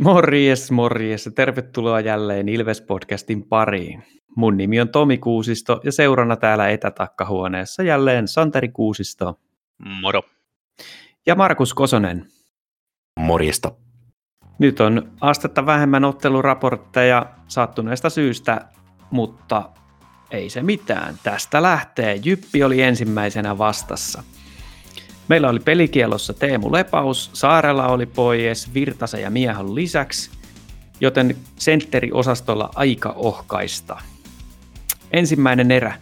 Morjes, morjes ja tervetuloa jälleen Ilves-podcastin pariin. Mun nimi on Tomi Kuusisto ja seurana täällä etätakkahuoneessa jälleen Santeri Kuusisto. Moro. Ja Markus Kosonen. Morjesta. Nyt on astetta vähemmän otteluraportteja sattuneesta syystä, mutta ei se mitään. Tästä lähtee. Jyppi oli ensimmäisenä vastassa. Meillä oli pelikielossa Teemu Lepaus, Saarella oli pois Virtasen ja Miehon lisäksi, joten sentteriosastolla aika ohkaista. Ensimmäinen erä.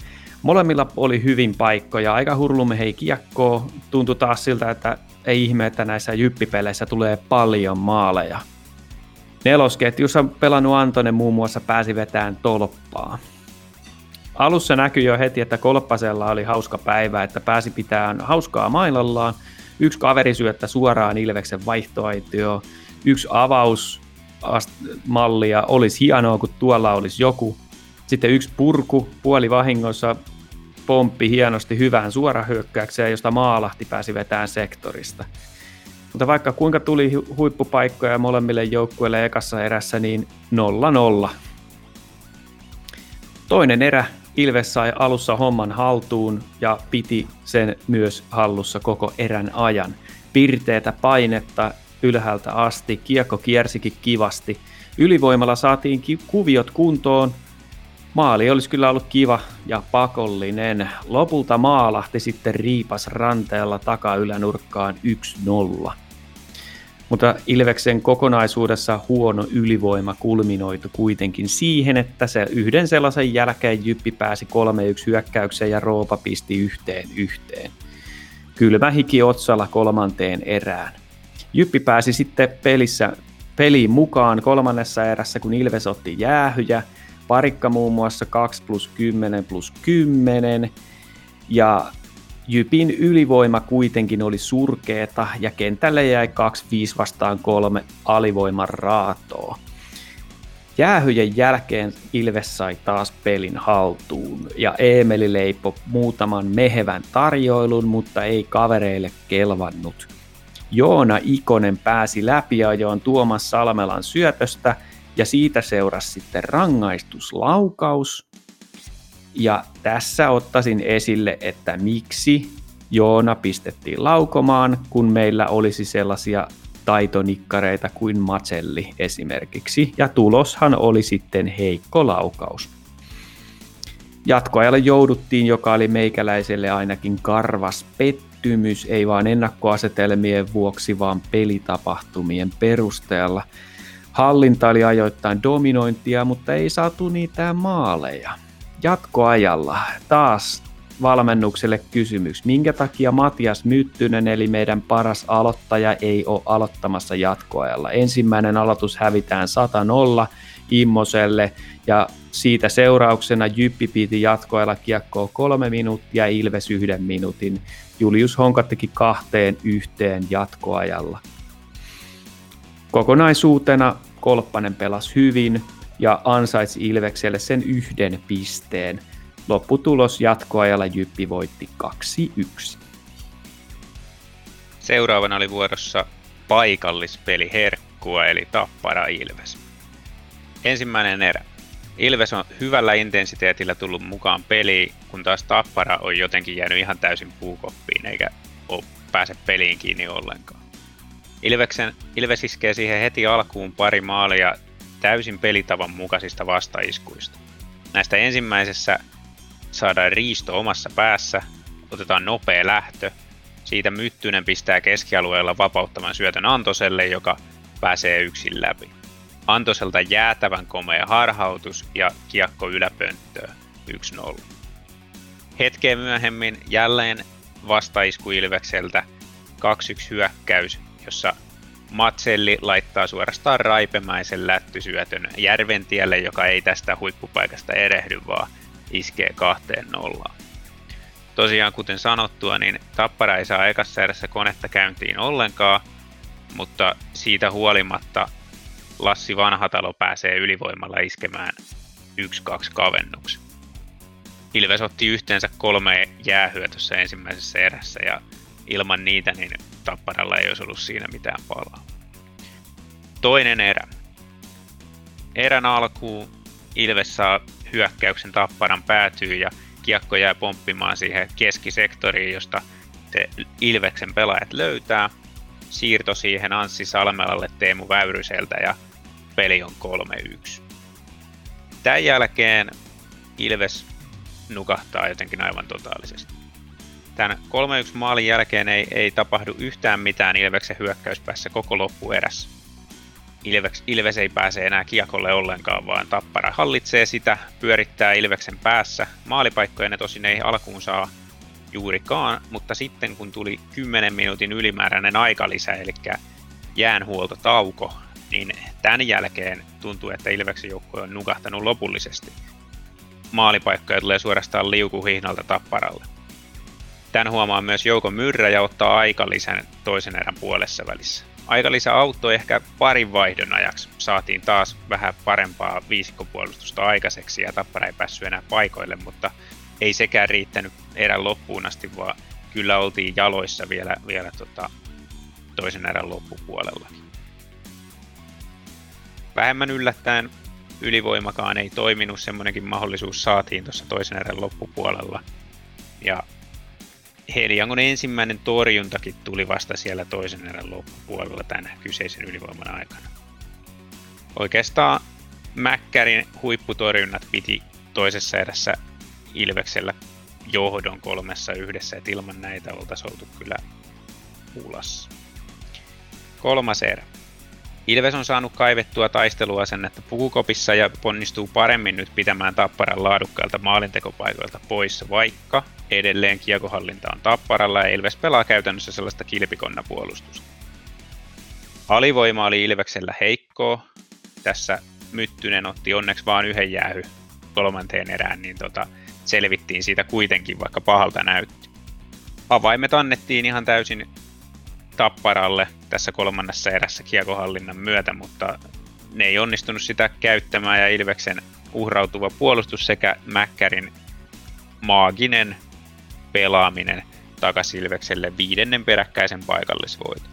Molemmilla oli hyvin paikkoja, aika hurlumme hei kiekkoa. Tuntui taas siltä, että ei ihme, että näissä jyppipeleissä tulee paljon maaleja. Nelosketjussa pelannut Antonen muun muassa pääsi vetään tolppaa. Alussa näkyi jo heti, että Kolppasella oli hauska päivä, että pääsi pitämään hauskaa mailallaan. Yksi kaveri syöttä suoraan Ilveksen vaihtoaitioon. Yksi avaus mallia olisi hienoa, kun tuolla olisi joku. Sitten yksi purku puoli vahingossa pomppi hienosti hyvään suorahyökkäykseen, josta Maalahti pääsi vetämään sektorista. Mutta vaikka kuinka tuli huippupaikkoja molemmille joukkueille ekassa erässä, niin 0-0. Toinen erä Ilves sai alussa homman haltuun ja piti sen myös hallussa koko erän ajan. Pirteetä painetta ylhäältä asti, kiekko kiersikin kivasti. Ylivoimalla saatiin kuviot kuntoon. Maali olisi kyllä ollut kiva ja pakollinen. Lopulta maalahti sitten riipas ranteella takaylänurkkaan 1-0 mutta Ilveksen kokonaisuudessa huono ylivoima kulminoitu kuitenkin siihen, että se yhden sellaisen jälkeen Jyppi pääsi 3-1 hyökkäykseen ja Roopa pisti yhteen yhteen. Kylmä hiki otsalla kolmanteen erään. Jyppi pääsi sitten pelissä peliin mukaan kolmannessa erässä, kun Ilves otti jäähyjä. Parikka muun muassa 2 plus 10 plus 10. Ja Jypin ylivoima kuitenkin oli surkeeta ja kentälle jäi 2-5 vastaan kolme alivoiman raatoa. Jäähyjen jälkeen Ilves sai taas pelin haltuun ja Eemeli leipo muutaman mehevän tarjoilun, mutta ei kavereille kelvannut. Joona Ikonen pääsi läpiajoon Tuomas Salmelan syötöstä ja siitä seurasi sitten rangaistuslaukaus – ja tässä ottaisin esille, että miksi Joona pistettiin laukomaan, kun meillä olisi sellaisia taitonikkareita kuin Matselli esimerkiksi. Ja tuloshan oli sitten heikko laukaus. Jatkoajalle jouduttiin, joka oli meikäläiselle ainakin karvas pettymys, ei vaan ennakkoasetelmien vuoksi, vaan pelitapahtumien perusteella. Hallinta oli ajoittain dominointia, mutta ei saatu niitä maaleja jatkoajalla taas valmennukselle kysymys. Minkä takia Matias Myttynen, eli meidän paras aloittaja, ei ole aloittamassa jatkoajalla? Ensimmäinen aloitus hävitään 100-0 Immoselle ja siitä seurauksena Jyppi piti jatkoajalla kiekkoa kolme minuuttia Ilves yhden minuutin. Julius Honka teki kahteen yhteen jatkoajalla. Kokonaisuutena Kolppanen pelasi hyvin, ja ansaitsi Ilvekselle sen yhden pisteen. Lopputulos jatkoajalla Jyppi voitti 2-1. Seuraavana oli vuorossa paikallispeli Herkkua eli Tappara Ilves. Ensimmäinen erä. Ilves on hyvällä intensiteetillä tullut mukaan peliin, kun taas Tappara on jotenkin jäänyt ihan täysin puukoppiin eikä ole pääse peliin kiinni ollenkaan. Ilveksen, Ilves iskee siihen heti alkuun pari maalia täysin pelitavan mukaisista vastaiskuista. Näistä ensimmäisessä saadaan riisto omassa päässä, otetaan nopea lähtö, siitä Myttynen pistää keskialueella vapauttavan syötön Antoselle, joka pääsee yksin läpi. Antoselta jäätävän komea harhautus ja kiekko yläpönttöä 1-0. Hetkeä myöhemmin jälleen vastaisku Ilvekseltä 2-1 hyökkäys, jossa Matselli laittaa suorastaan raipemäisen lättysyötön Järventielle, joka ei tästä huippupaikasta erehdy, vaan iskee kahteen nollaan. Tosiaan kuten sanottua, niin Tappara ei saa ekassa erässä konetta käyntiin ollenkaan, mutta siitä huolimatta Lassi Vanhatalo pääsee ylivoimalla iskemään 1-2 kavennuksen. Ilves otti yhteensä kolme jäähyä tuossa ensimmäisessä erässä ja ilman niitä niin Tapparalla ei olisi ollut siinä mitään palaa. Toinen erä. Erän alkuun Ilves saa hyökkäyksen tapparan päätyy ja kiekko jää pomppimaan siihen keskisektoriin, josta se Ilveksen pelaajat löytää. Siirto siihen Anssi Salmelalle Teemu Väyryseltä ja peli on 3-1. Tämän jälkeen Ilves nukahtaa jotenkin aivan totaalisesti. Tämän 3-1 maalin jälkeen ei, ei tapahdu yhtään mitään Ilveksen hyökkäyspäässä koko loppuerässä. Ilves, Ilves ei pääse enää kiekolle ollenkaan, vaan Tappara hallitsee sitä, pyörittää Ilveksen päässä. Maalipaikkoja ne tosin ei alkuun saa juurikaan, mutta sitten kun tuli 10 minuutin ylimääräinen aikalisä, eli jäänhuoltotauko, niin tämän jälkeen tuntuu, että Ilveksen joukkue on nukahtanut lopullisesti. Maalipaikkoja tulee suorastaan liukuhihnalta tapparalle. Tän huomaa myös Jouko Myrrä ja ottaa aikalisän toisen erän puolessa välissä. Aikalisä auttoi ehkä parin vaihdon ajaksi. Saatiin taas vähän parempaa viisikkopuolustusta aikaiseksi ja Tappara ei päässyt enää paikoille, mutta ei sekään riittänyt erän loppuun asti, vaan kyllä oltiin jaloissa vielä, vielä tota, toisen erän loppupuolella. Vähemmän yllättäen ylivoimakaan ei toiminut, semmoinenkin mahdollisuus saatiin tuossa toisen erän loppupuolella. Ja Heliangon ensimmäinen torjuntakin tuli vasta siellä toisen erän loppupuolella tämän kyseisen ylivoiman aikana. Oikeastaan Mäkkärin huipputorjunnat piti toisessa erässä Ilveksellä johdon kolmessa yhdessä, että ilman näitä oltaisiin oltu kyllä pulassa. Kolmas erä. Ilves on saanut kaivettua taisteluasennetta pukukopissa ja ponnistuu paremmin nyt pitämään Tapparan laadukkailta maalintekopaikoilta poissa, vaikka edelleen kiekohallinta on Tapparalla ja Ilves pelaa käytännössä sellaista kilpikonnapuolustusta. Alivoima oli Ilveksellä heikkoa. Tässä Myttynen otti onneksi vain yhden jäähy kolmanteen erään, niin tota, selvittiin siitä kuitenkin, vaikka pahalta näytti. Avaimet annettiin ihan täysin Tapparalle tässä kolmannessa erässä kiekohallinnan myötä, mutta ne ei onnistunut sitä käyttämään ja Ilveksen uhrautuva puolustus sekä Mäkkärin maaginen pelaaminen takaisin Ilvekselle viidennen peräkkäisen paikallisvoiton.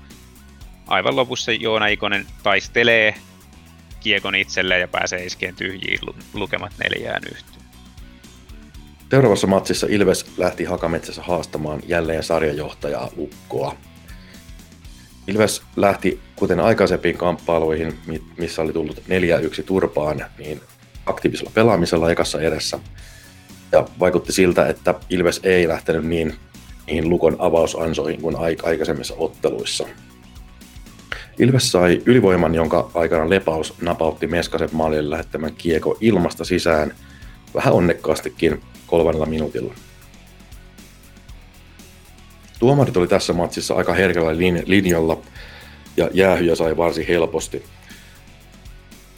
Aivan lopussa Joona Ikonen taistelee kiekon itselleen ja pääsee iskeen tyhjiin lukemat neljään yhteen. Seuraavassa matsissa Ilves lähti Hakametsässä haastamaan jälleen sarjajohtajaa Ukkoa. Ilves lähti, kuten aikaisempiin kamppailuihin, missä oli tullut 4-1 turpaan, niin aktiivisella pelaamisella ekassa edessä. Ja vaikutti siltä, että Ilves ei lähtenyt niin niihin Lukon avausansoihin kuin aikaisemmissa otteluissa. Ilves sai ylivoiman, jonka aikana Lepaus napautti Meskasen maalille lähettämän kieko ilmasta sisään vähän onnekkaastikin kolmannella minuutilla. Tuomarit oli tässä matsissa aika herkällä linjalla ja jäähyjä sai varsin helposti.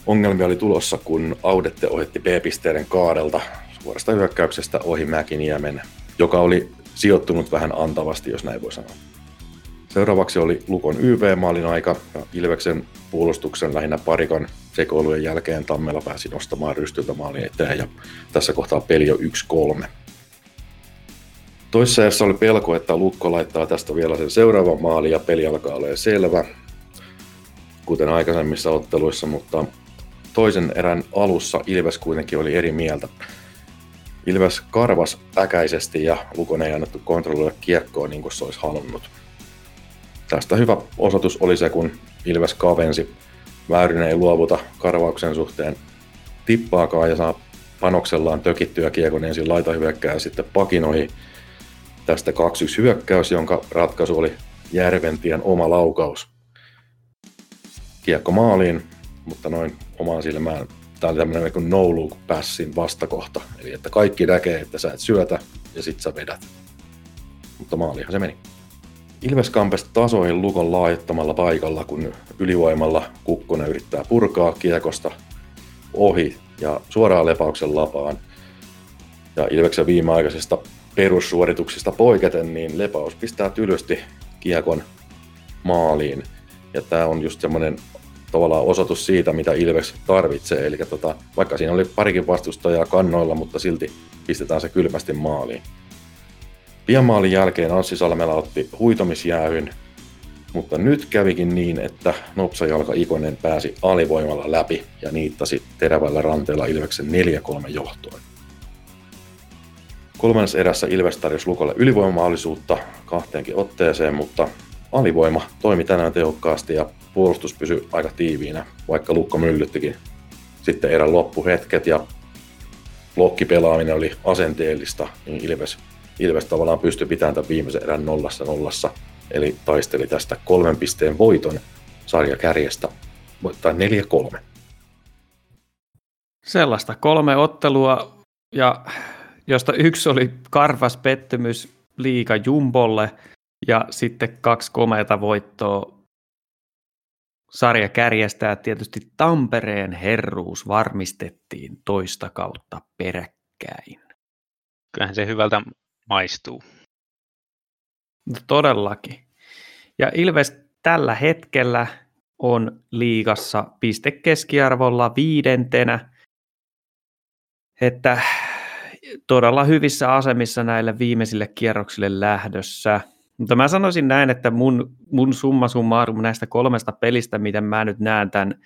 Ongelmia oli tulossa, kun Audette ohitti B-pisteiden kaadelta suorasta hyökkäyksestä ohi Mäkiniemen, joka oli sijoittunut vähän antavasti, jos näin voi sanoa. Seuraavaksi oli Lukon YV-maalin aika ja Ilveksen puolustuksen lähinnä parikan sekoilujen jälkeen Tammela pääsi nostamaan rystyltä maalin eteen ja tässä kohtaa peli on 1-3. Toissa oli pelko, että Lukko laittaa tästä vielä sen seuraavan maali ja peli alkaa olla selvä, kuten aikaisemmissa otteluissa, mutta toisen erän alussa Ilves kuitenkin oli eri mieltä. Ilves karvas äkäisesti ja Lukon ei annettu kontrolloida kiekkoa niin kuin se olisi halunnut. Tästä hyvä osoitus oli se, kun Ilves kavensi. Väyrynen ei luovuta karvauksen suhteen tippaakaan ja saa panoksellaan tökittyä kiekon ensin laitahyökkää ja sitten pakinoihin tästä 2-1 hyökkäys, jonka ratkaisu oli Järventien oma laukaus. Kiekko maaliin, mutta noin omaan silmään. Tämä oli tämmöinen niin no look passin vastakohta. Eli että kaikki näkee, että sä et syötä ja sit sä vedät. Mutta maaliinhan se meni. Ilves kampesi tasoihin lukon laittamalla paikalla, kun ylivoimalla Kukkonen yrittää purkaa kiekosta ohi ja suoraan lepauksen lapaan. Ja Ilveksen viimeaikaisesta perussuorituksista poiketen, niin Lepaus pistää tylysti kiekon maaliin. Ja tämä on just semmoinen tavallaan osoitus siitä, mitä Ilves tarvitsee. Eli tota, vaikka siinä oli parikin vastustajaa kannoilla, mutta silti pistetään se kylmästi maaliin. Pian maalin jälkeen Anssi Salmela otti huitomisjäähyn Mutta nyt kävikin niin, että Nopsajalka Ikonen pääsi alivoimalla läpi ja niittasi terävällä ranteella Ilveksen 4-3 johtoon. Kolmannessa erässä Ilves tarjosi Lukolle ylivoimaallisuutta kahteenkin otteeseen, mutta alivoima toimi tänään tehokkaasti ja puolustus pysyi aika tiiviinä, vaikka Lukko myllyttikin sitten erän loppuhetket ja blokkipelaaminen oli asenteellista, niin Ilves, Ilves tavallaan pystyi pitämään tämän viimeisen erän nollassa nollassa, eli taisteli tästä kolmen pisteen voiton sarjakärjestä, tai 4-3. Sellaista kolme ottelua, ja josta yksi oli karvas pettymys liiga Jumbolle, ja sitten kaksi komeata voittoa sarja kärjestää tietysti Tampereen herruus varmistettiin toista kautta peräkkäin. Kyllähän se hyvältä maistuu. No, todellakin. Ja Ilves tällä hetkellä on liigassa pistekeskiarvolla viidentenä, että todella hyvissä asemissa näille viimeisille kierroksille lähdössä – mutta mä sanoisin näin, että mun, mun summa summarum näistä kolmesta pelistä, miten mä nyt näen tämän,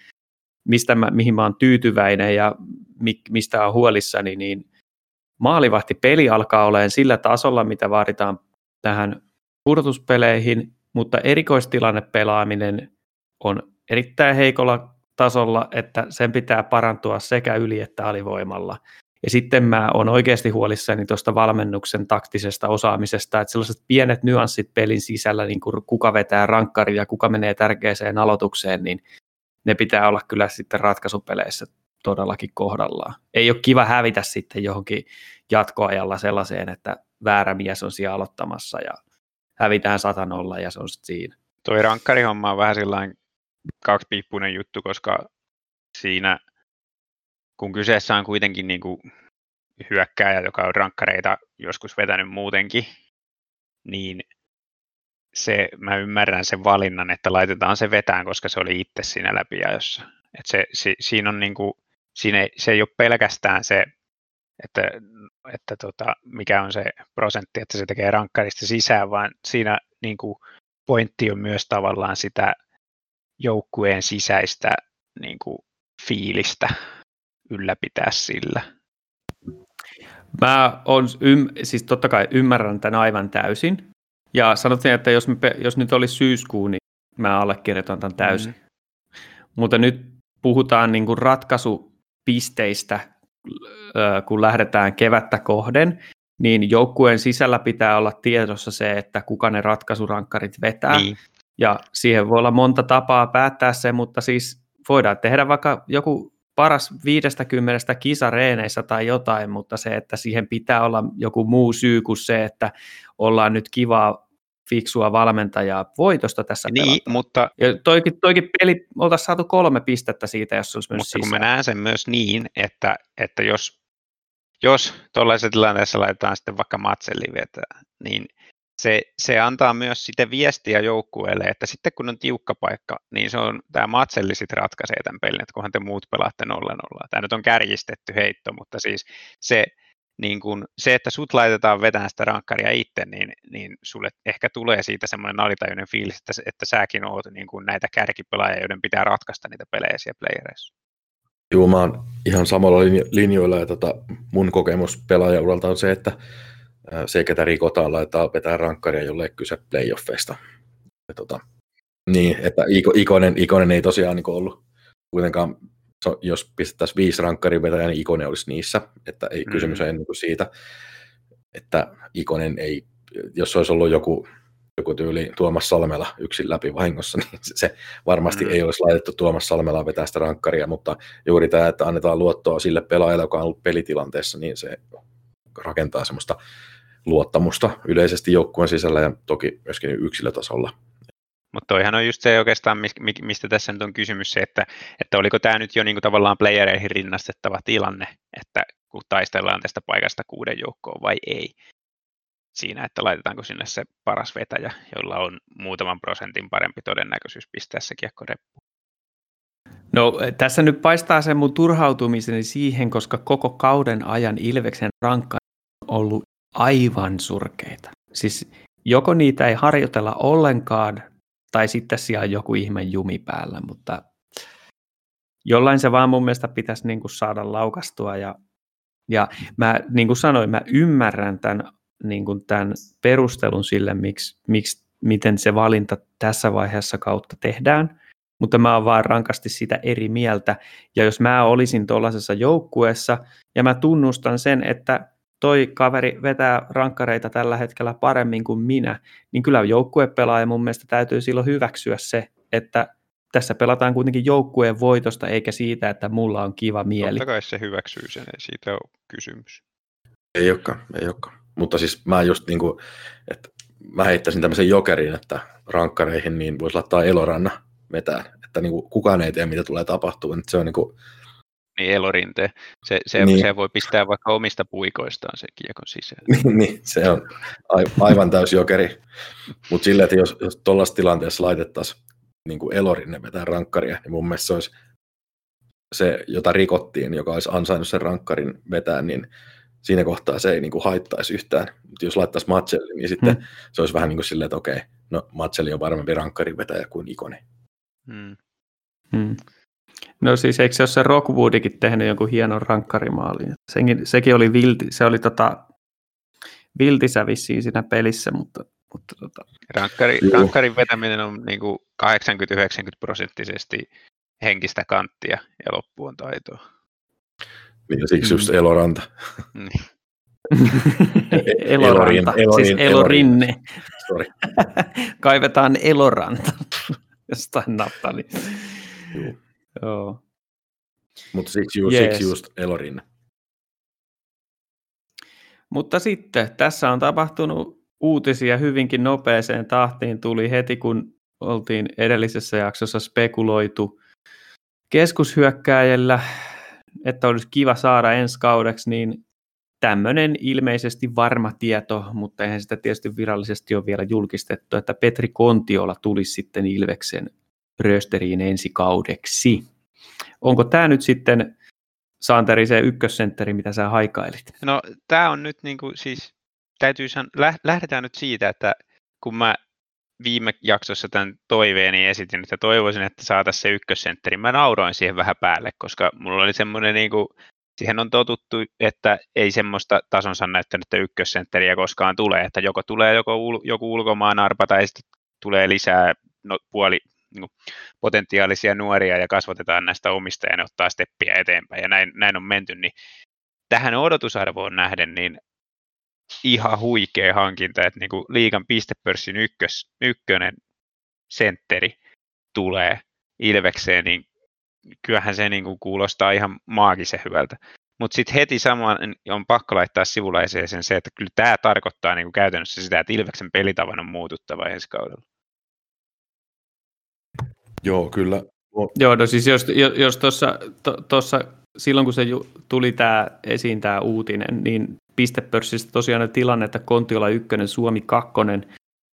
mistä mä, mihin mä oon tyytyväinen ja mi, mistä on huolissani, niin maalivahti peli alkaa olemaan sillä tasolla, mitä vaaditaan tähän pudotuspeleihin, mutta erikoistilanne pelaaminen on erittäin heikolla tasolla, että sen pitää parantua sekä yli että alivoimalla. Ja sitten mä oon oikeasti huolissani tuosta valmennuksen taktisesta osaamisesta, että sellaiset pienet nyanssit pelin sisällä, niin kuin kuka vetää rankkaria ja kuka menee tärkeäseen aloitukseen, niin ne pitää olla kyllä sitten ratkaisupeleissä todellakin kohdallaan. Ei ole kiva hävitä sitten johonkin jatkoajalla sellaiseen, että väärä mies on siellä aloittamassa ja hävitään satanolla ja se on sitten siinä. Toi rankkarihomma on vähän sellainen kaksipiippunen juttu, koska siinä kun kyseessä on kuitenkin niin kuin hyökkääjä, joka on rankkareita joskus vetänyt muutenkin, niin se, mä ymmärrän sen valinnan, että laitetaan se vetään, koska se oli itse siinä läpiajossa. Et se, se, siinä on niin kuin, siinä ei, se ei ole pelkästään se, että, että tota, mikä on se prosentti, että se tekee rankkarista sisään, vaan siinä niin kuin, pointti on myös tavallaan sitä joukkueen sisäistä niin kuin, fiilistä, ylläpitää sillä? Mä on, ym, siis totta kai ymmärrän tämän aivan täysin. Ja sanottiin, että jos, me, jos nyt olisi syyskuu, niin mä allekirjoitan tämän täysin. Mm. Mutta nyt puhutaan niin kuin ratkaisupisteistä, kun lähdetään kevättä kohden, niin joukkueen sisällä pitää olla tiedossa se, että kuka ne ratkaisurankkarit vetää. Niin. Ja siihen voi olla monta tapaa päättää se, mutta siis voidaan tehdä vaikka joku paras 50 kisareeneissä tai jotain, mutta se, että siihen pitää olla joku muu syy kuin se, että ollaan nyt kivaa fiksua valmentajaa voitosta tässä Niin, pelataan. mutta... Ja toikin, toikin peli, oltaisiin saatu kolme pistettä siitä, jos olisi Mutta kun mä näen sen myös niin, että, että jos, jos tuollaisessa tilanteessa laitetaan sitten vaikka Matselli vetää, niin se, se antaa myös sitten viestiä joukkueelle, että sitten kun on tiukka paikka, niin se on, tämä Matselli sitten ratkaisee tämän pelin, että kunhan te muut pelaatte 0-0. Tämä nyt on kärjistetty heitto, mutta siis se, niin kun, se että sut laitetaan vetämään sitä rankkaria itse, niin, niin sulle ehkä tulee siitä semmoinen alitajuinen fiilis, että, että säkin oot niin kun näitä kärkipelaajia, joiden pitää ratkaista niitä pelejä siellä playereissa. Joo, mä oon ihan samalla linjoilla ja tota, mun kokemus pelaajauralta on se, että se, ketä rikotaan, laitetaan vetää rankkaria, jolle ei kyse playoffeista. Ja tota, niin, että Ikonen, Ikonen ei tosiaan niin ollut kuitenkaan, jos pistettäisiin viisi rankkarin vetäjää, niin Ikonen olisi niissä. Että ei mm. kysymys ole niin siitä, että Ikonen ei, jos olisi ollut joku, joku tyyli Tuomas Salmela yksin läpi vahingossa, niin se varmasti mm. ei olisi laitettu Tuomas Salmelaa vetää sitä rankkaria, mutta juuri tämä, että annetaan luottoa sille pelaajalle, joka on ollut pelitilanteessa, niin se rakentaa semmoista luottamusta yleisesti joukkueen sisällä ja toki myöskin yksilötasolla. Mutta toihan on just se oikeastaan, mistä tässä nyt on kysymys se, että, että oliko tämä nyt jo niinku tavallaan playereihin rinnastettava tilanne, että kun taistellaan tästä paikasta kuuden joukkoon vai ei. Siinä, että laitetaanko sinne se paras vetäjä, jolla on muutaman prosentin parempi todennäköisyys pistää se kiekko reppuun. No tässä nyt paistaa se mun turhautumiseni siihen, koska koko kauden ajan Ilveksen rankka on ollut aivan surkeita. Siis joko niitä ei harjoitella ollenkaan, tai sitten siellä on joku ihme jumi päällä, mutta jollain se vaan mun mielestä pitäisi niin kuin saada laukastua ja, ja mä niin kuin sanoin, mä ymmärrän tämän, niin kuin tämän perustelun sille, miksi, miksi, miten se valinta tässä vaiheessa kautta tehdään, mutta mä oon vaan rankasti sitä eri mieltä. Ja jos mä olisin tuollaisessa joukkueessa, ja mä tunnustan sen, että toi kaveri vetää rankkareita tällä hetkellä paremmin kuin minä, niin kyllä joukkuepelaaja mun mielestä täytyy silloin hyväksyä se, että tässä pelataan kuitenkin joukkueen voitosta eikä siitä, että mulla on kiva mieli. Totta kai se hyväksyy sen, ei siitä ole kysymys. Ei olekaan, ei olekaan. Mutta siis mä just niin kuin, että mä heittäisin tämmöisen jokerin, että rankkareihin niin voisi laittaa Eloranna vetää, että niin kuin kukaan ei tiedä, mitä tulee tapahtumaan. Se on niin kuin, niin elorinte. Se, se, niin. se voi pistää vaikka omista puikoistaan sen kiekon sisään. niin, niin, se on aivan täys jokeri. Mutta silleen, että jos, jos tuollaisessa tilanteessa laitettaisiin niin kuin elorinne vetää rankkaria, niin mun mielestä se olisi se, jota rikottiin, joka olisi ansainnut sen rankkarin vetää, niin siinä kohtaa se ei niin kuin haittaisi yhtään. Mutta jos laittaisi Matselli, niin sitten hmm. se olisi vähän niin kuin silleen, että okei, no Matselli on varmempi rankkarin vetäjä kuin Ikoni. Hmm. Hmm. No siis eikö se ole se Rockwoodikin tehnyt jonkun hienon rankkarimaalin? Senkin, sekin oli vilti, se oli tota, viltisä vissiin siinä pelissä, mutta... mutta tota... Rankkari, rankkarin vetäminen on niin 80-90 prosenttisesti henkistä kanttia ja loppu on taitoa. Niin, siksi just mm. Eloranta. Niin. Eloranta, Elorin, siis Elorinne. Sorry. Kaivetaan Eloranta jostain nappali. Joo. Joo. Mutta siksi just, yes. siksi just Elorin. Mutta sitten tässä on tapahtunut uutisia hyvinkin nopeeseen tahtiin. Tuli heti, kun oltiin edellisessä jaksossa spekuloitu keskushyökkääjällä, että olisi kiva saada ensi kaudeksi, niin tämmöinen ilmeisesti varma tieto, mutta eihän sitä tietysti virallisesti ole vielä julkistettu, että Petri Kontiola tulisi sitten Ilveksen rösteriin ensi kaudeksi. Onko tämä nyt sitten, Santeri, se ykkössentteri, mitä sä haikailit? No tämä on nyt niin kuin, siis, täytyy san- lähdetään nyt siitä, että kun mä viime jaksossa tämän toiveeni esitin, että toivoisin, että saataisiin se ykkössentteri. Mä nauroin siihen vähän päälle, koska mulla oli semmoinen, niin kuin, siihen on totuttu, että ei semmoista tasonsa näyttänyt ykkössentteriä koskaan tulee, että joko tulee joko ul- joku ulkomaan arpa tai sitten tulee lisää no, puoli niin kuin, potentiaalisia nuoria ja kasvatetaan näistä omista ja ne ottaa steppiä eteenpäin ja näin, näin on menty, niin tähän odotusarvoon nähden, niin ihan huikea hankinta, että niin kuin liikan pistepörssin ykkös, ykkönen sentteri tulee Ilvekseen, niin kyllähän se niin kuin kuulostaa ihan maagisen hyvältä. Mutta sitten heti samaan on pakko laittaa sivulaiseeseen se, että kyllä tämä tarkoittaa niin kuin käytännössä sitä, että Ilveksen pelitavan on muututtava ensi kaudella. Joo, kyllä. Joo, no siis jos, jos tuossa to, silloin kun se tuli tämä esiin tämä uutinen, niin pistepörssistä tosiaan tilanne, että Kontiola ykkönen, Suomi kakkonen,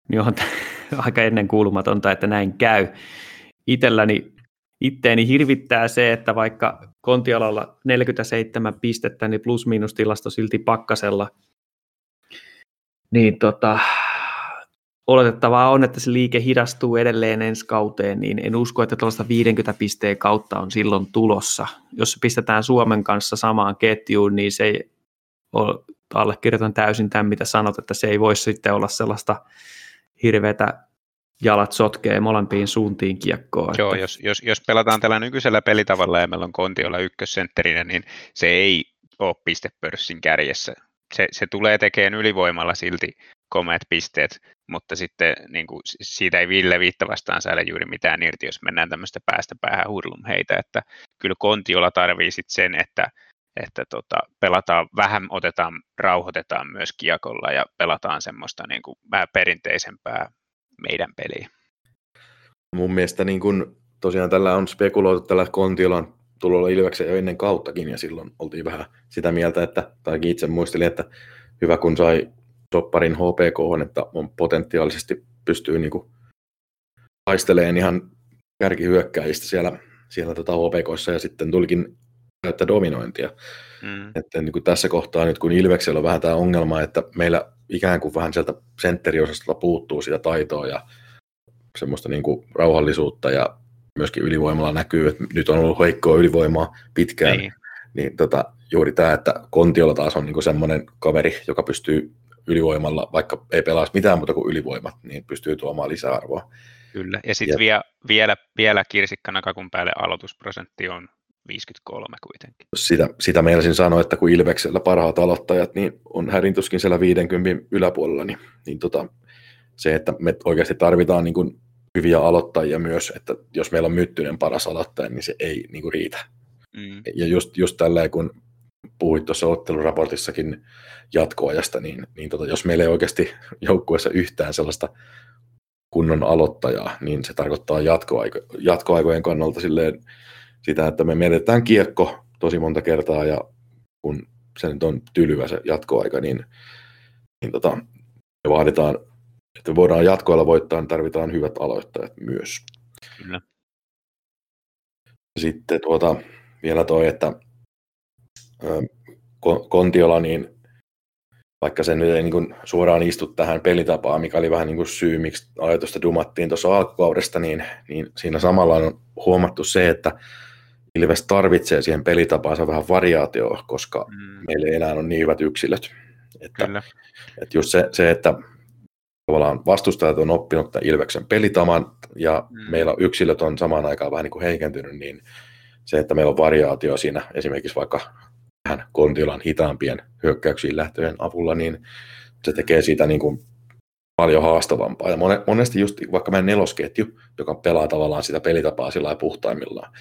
niin on aika ennenkuulumatonta, että näin käy. Itselläni itteeni hirvittää se, että vaikka Kontiolalla 47 pistettä, niin plus-miinus tilasto silti pakkasella, niin tota, oletettavaa on, että se liike hidastuu edelleen ensi kauteen, niin en usko, että tuollaista 50 pisteen kautta on silloin tulossa. Jos pistetään Suomen kanssa samaan ketjuun, niin se ei ole, allekirjoitan täysin tämän, mitä sanot, että se ei voi sitten olla sellaista hirveätä jalat sotkee molempiin suuntiin kiekkoa. Joo, että... jos, jos, jos pelataan tällä nykyisellä pelitavalla ja meillä on Kontiolla ykkössentterinä, niin se ei ole pistepörssin kärjessä. Se, se tulee tekemään ylivoimalla silti komeat pisteet, mutta sitten niin kuin, siitä ei Ville Viitta vastaan saada juuri mitään irti, jos mennään tämmöistä päästä päähän hurlum heitä, että kyllä Kontiola tarvii sitten sen, että, että tota, pelataan vähän, otetaan, rauhoitetaan myös kiekolla ja pelataan semmoista niin kuin, vähän perinteisempää meidän peliä. Mun mielestä niin kun, tosiaan tällä on spekuloitu tällä Kontiolan tulolla Ilveksen jo ennen kauttakin ja silloin oltiin vähän sitä mieltä, että, tai itse muistelin, että hyvä kun sai topparin HPK, että on potentiaalisesti pystyy niin kuin taisteleen ihan kärkihyökkäistä siellä, siellä tota HPKissa ja sitten tulikin täyttä dominointia. Mm. Että niin kuin tässä kohtaa nyt kun Ilveksellä on vähän tämä ongelma, että meillä ikään kuin vähän sieltä sentteriosastolta puuttuu sitä taitoa ja semmoista niin kuin rauhallisuutta ja myöskin ylivoimalla näkyy, että nyt on ollut heikkoa ylivoimaa pitkään, niin, niin tota, juuri tämä, että Kontiolla taas on niin semmoinen kaveri, joka pystyy ylivoimalla, vaikka ei pelaa mitään muuta kuin ylivoimat, niin pystyy tuomaan lisäarvoa. Kyllä, ja sitten vielä, vielä, vielä kirsikkana kakun päälle aloitusprosentti on 53 kuitenkin. Sitä, sitä meinasin sanoa, että kun Ilveksellä parhaat aloittajat niin on härintuskin siellä 50 yläpuolella, niin, niin tota, se, että me oikeasti tarvitaan niin kuin hyviä aloittajia myös, että jos meillä on Myttynen paras aloittaja, niin se ei niin kuin riitä. Mm. Ja just, just tälleen, kun puhuit tuossa otteluraportissakin jatkoajasta, niin, niin tota, jos meillä ei oikeasti joukkueessa yhtään sellaista kunnon aloittajaa, niin se tarkoittaa jatkoaiko, jatkoaikojen kannalta silleen sitä, että me menetään kiekko tosi monta kertaa ja kun se nyt on tylyvä se jatkoaika, niin, niin tota, me vaaditaan, että voidaan jatkoilla voittaa, niin tarvitaan hyvät aloittajat myös. Kyllä. Sitten tuota, vielä toi, että Kontiola, niin vaikka se nyt ei niin kuin suoraan istu tähän pelitapaan, mikä oli vähän niin kuin syy, miksi ajatusta dumattiin tuossa alkukaudesta, niin, niin siinä samalla on huomattu se, että Ilves tarvitsee siihen pelitapaansa vähän variaatioa, koska mm. meillä ei enää ole niin hyvät yksilöt. Että, Kyllä. että just se, se, että tavallaan vastustajat on oppinut tämän Ilveksen pelitaman ja mm. meillä yksilöt on samaan aikaan vähän niin kuin heikentynyt, niin se, että meillä on variaatio siinä esimerkiksi vaikka vähän Kontilan hitaampien hyökkäyksiin lähtöjen avulla, niin se tekee siitä niin kuin paljon haastavampaa. Ja monesti just vaikka meidän nelosketju, joka pelaa tavallaan sitä pelitapaa sillä puhtaimmillaan,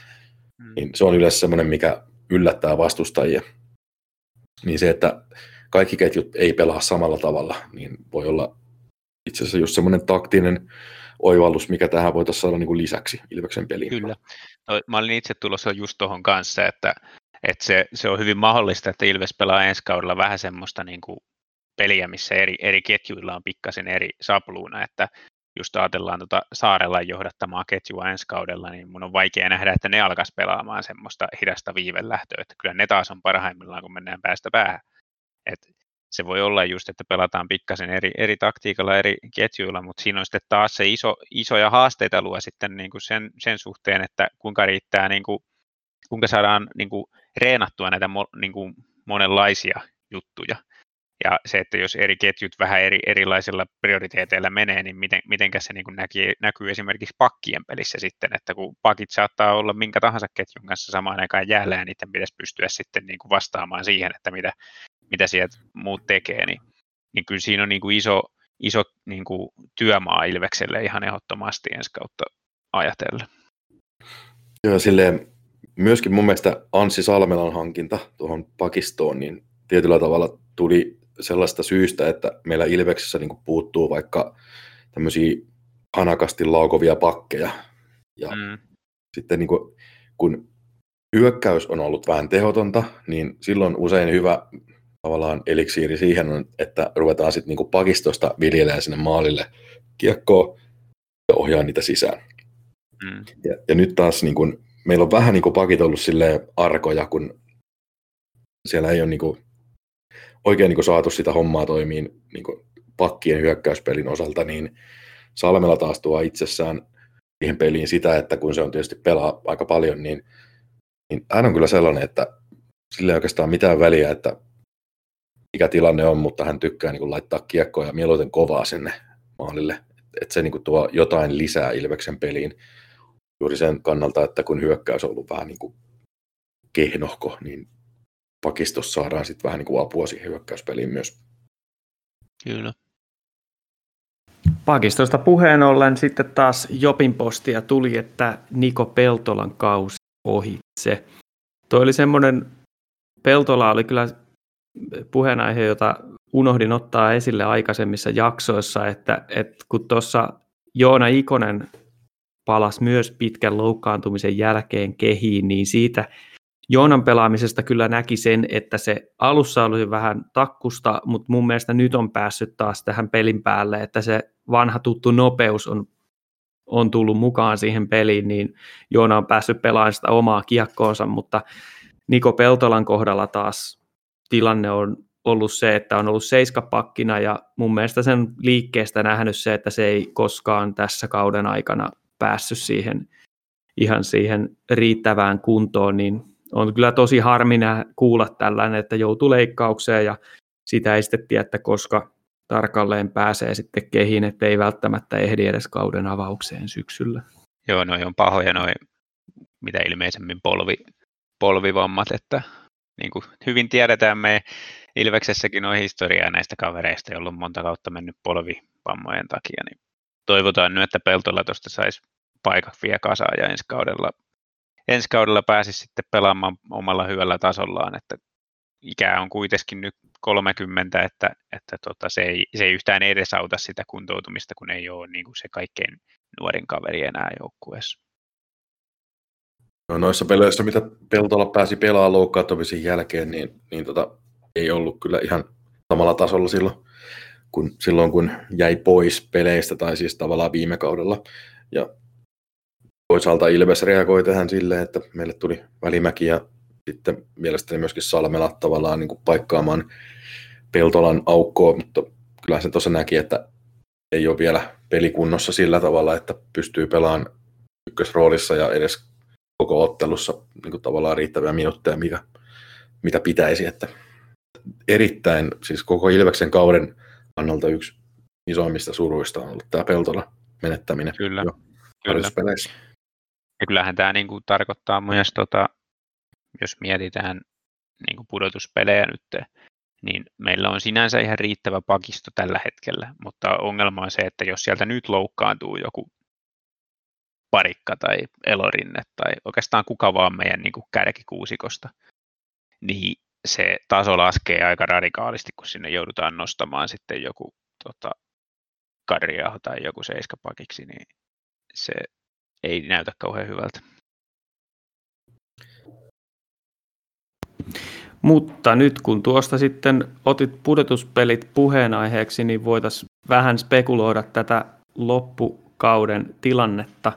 mm. niin se on yleensä semmoinen, mikä yllättää vastustajia. Niin se, että kaikki ketjut ei pelaa samalla tavalla, niin voi olla itse asiassa just semmoinen taktinen oivallus, mikä tähän voitaisiin saada niin kuin lisäksi Ilveksen peliin. Kyllä. No, mä olin itse tulossa just tuohon kanssa, että, että se, se, on hyvin mahdollista, että Ilves pelaa ensi kaudella vähän semmoista niin kuin peliä, missä eri, eri ketjuilla on pikkasen eri sapluuna, että just ajatellaan tuota Saarella johdattamaa ketjua ensi kaudella, niin mun on vaikea nähdä, että ne alkaisi pelaamaan semmoista hidasta viivelähtöä, että kyllä ne taas on parhaimmillaan, kun mennään päästä päähän. Et se voi olla just, että pelataan pikkasen eri, eri taktiikalla, eri ketjuilla, mutta siinä on sitten taas se iso, isoja haasteita luo sitten niin kuin sen, sen suhteen, että kuinka riittää, niin kuin, kuinka saadaan niin kuin, reenattua näitä niin kuin, monenlaisia juttuja. Ja se, että jos eri ketjut vähän eri, erilaisilla prioriteeteilla menee, niin miten, mitenkä se niin kuin näkyy, näkyy esimerkiksi pakkien pelissä sitten, että kun pakit saattaa olla minkä tahansa ketjun kanssa samaan aikaan jäällä, ja niiden pitäisi pystyä sitten niin kuin vastaamaan siihen, että mitä, mitä sieltä muut tekee, niin, niin kyllä siinä on niin kuin iso, iso niin kuin työmaa Ilvekselle ihan ehdottomasti ensi kautta ajatellen. Joo, silleen myöskin mun mielestä Anssi Salmelan hankinta tuohon pakistoon, niin tietyllä tavalla tuli sellaista syystä, että meillä Ilveksessä niin puuttuu vaikka tämmöisiä hanakasti laukovia pakkeja. Ja mm. sitten niin kuin, kun hyökkäys on ollut vähän tehotonta, niin silloin usein hyvä tavallaan eliksiiri siihen on, että ruvetaan sitten niinku pakistosta viljelemään sinne maalille kiekkoa ja ohjaa niitä sisään. Mm. Ja, ja, nyt taas niin kun, meillä on vähän niin kuin pakit ollut sille arkoja, kun siellä ei ole niin kuin, oikein niin kuin saatu sitä hommaa toimiin niin kuin pakkien hyökkäyspelin osalta, niin Salmella taas tuo itsessään siihen peliin sitä, että kun se on tietysti pelaa aika paljon, niin, niin hän on kyllä sellainen, että sillä ei oikeastaan mitään väliä, että mikä tilanne on, mutta hän tykkää niin kuin laittaa kiekkoa ja mieluiten kovaa sinne maalille. Että se niin kuin tuo jotain lisää Ilveksen peliin juuri sen kannalta, että kun hyökkäys on ollut vähän niin kuin kehnohko, niin pakistossa saadaan sitten vähän niin kuin apua siihen hyökkäyspeliin myös. Kyllä. Pakistosta puheen ollen sitten taas Jopin postia tuli, että Niko Peltolan kausi ohitse. Tuo oli semmoinen, Peltola oli kyllä puheenaihe, jota unohdin ottaa esille aikaisemmissa jaksoissa, että, että kun tuossa Joona Ikonen palasi myös pitkän loukkaantumisen jälkeen kehiin, niin siitä Joonan pelaamisesta kyllä näki sen, että se alussa oli vähän takkusta, mutta mun mielestä nyt on päässyt taas tähän pelin päälle, että se vanha tuttu nopeus on, on tullut mukaan siihen peliin, niin Joona on päässyt pelaamaan sitä omaa kiekkoonsa, mutta Niko Peltolan kohdalla taas tilanne on, ollut se, että on ollut seiskapakkina ja mun mielestä sen liikkeestä nähnyt se, että se ei koskaan tässä kauden aikana päässyt siihen ihan siihen riittävään kuntoon, niin on kyllä tosi harmina kuulla tällainen, että joutuu leikkaukseen ja sitä ei sitten tiedä, että koska tarkalleen pääsee sitten kehiin, että ei välttämättä ehdi edes kauden avaukseen syksyllä. Joo, noi on pahoja noin, mitä ilmeisemmin polvi, polvivammat, että niin kuin hyvin tiedetään, me Ilveksessäkin on historiaa näistä kavereista, joilla on monta kautta mennyt polvivammojen takia, niin toivotaan nyt, että Peltola tuosta saisi paikat vielä kasaan ja ensi kaudella, ensi kaudella pääsisi sitten pelaamaan omalla hyvällä tasollaan, että ikää on kuitenkin nyt 30, että, että tota, se, ei, se ei yhtään edesauta sitä kuntoutumista, kun ei ole niin kuin se kaikkein nuorin kaveri enää joukkueessa. No, noissa peleissä, mitä Peltola pääsi pelaamaan loukkaantumisen jälkeen, niin, niin tota, ei ollut kyllä ihan samalla tasolla silloin, kun, silloin, kun jäi pois peleistä, tai siis tavallaan viime kaudella. Ja toisaalta Ilves reagoi tähän silleen, että meille tuli välimäki ja sitten mielestäni myöskin Salmela tavallaan niin kuin paikkaamaan Peltolan aukkoa, mutta kyllä se tuossa näki, että ei ole vielä pelikunnossa sillä tavalla, että pystyy pelaamaan ykkösroolissa ja edes koko ottelussa niin kuin tavallaan riittäviä minuutteja, mitä pitäisi. Että erittäin, siis koko Ilveksen kauden kannalta yksi isoimmista suruista on ollut tämä Peltola menettäminen. Kyllä. Jo kyllä. Ja kyllähän tämä niin kuin tarkoittaa myös, tota, jos mietitään niin kuin pudotuspelejä nyt, niin meillä on sinänsä ihan riittävä pakisto tällä hetkellä, mutta ongelma on se, että jos sieltä nyt loukkaantuu joku parikka tai elorinne tai oikeastaan kuka vaan meidän niin kuin kärkikuusikosta, niin se taso laskee aika radikaalisti, kun sinne joudutaan nostamaan sitten joku tota, karjaa tai joku seiskapakiksi, niin se ei näytä kauhean hyvältä. Mutta nyt kun tuosta sitten otit pudotuspelit puheenaiheeksi, niin voitaisiin vähän spekuloida tätä loppukauden tilannetta.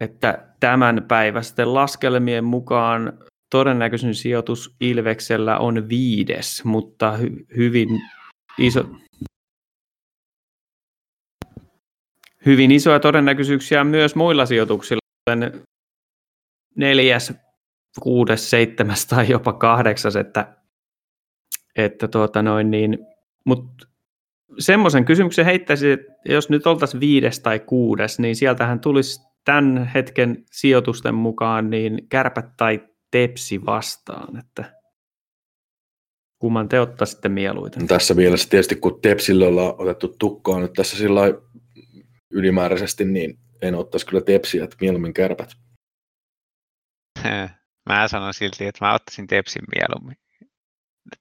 Että tämän päivästen laskelmien mukaan todennäköisin sijoitus Ilveksellä on viides, mutta hy- hyvin iso, hyvin isoja todennäköisyyksiä myös muilla sijoituksilla, kuten neljäs, kuudes, seitsemäs tai jopa kahdeksas, että, että tuota noin niin, mutta semmoisen kysymyksen heittäisin, että jos nyt oltaisiin viides tai kuudes, niin sieltähän tulisi tämän hetken sijoitusten mukaan niin kärpät tai tepsi vastaan, että kumman te ottaisitte mieluiten? Tässä mielessä tietysti, kun Tepsille ollaan otettu tukkaan nyt tässä sillä ylimääräisesti, niin en ottaisi kyllä tepsiä, että mieluummin kärpät. Mä sanon silti, että mä ottaisin tepsin mieluummin.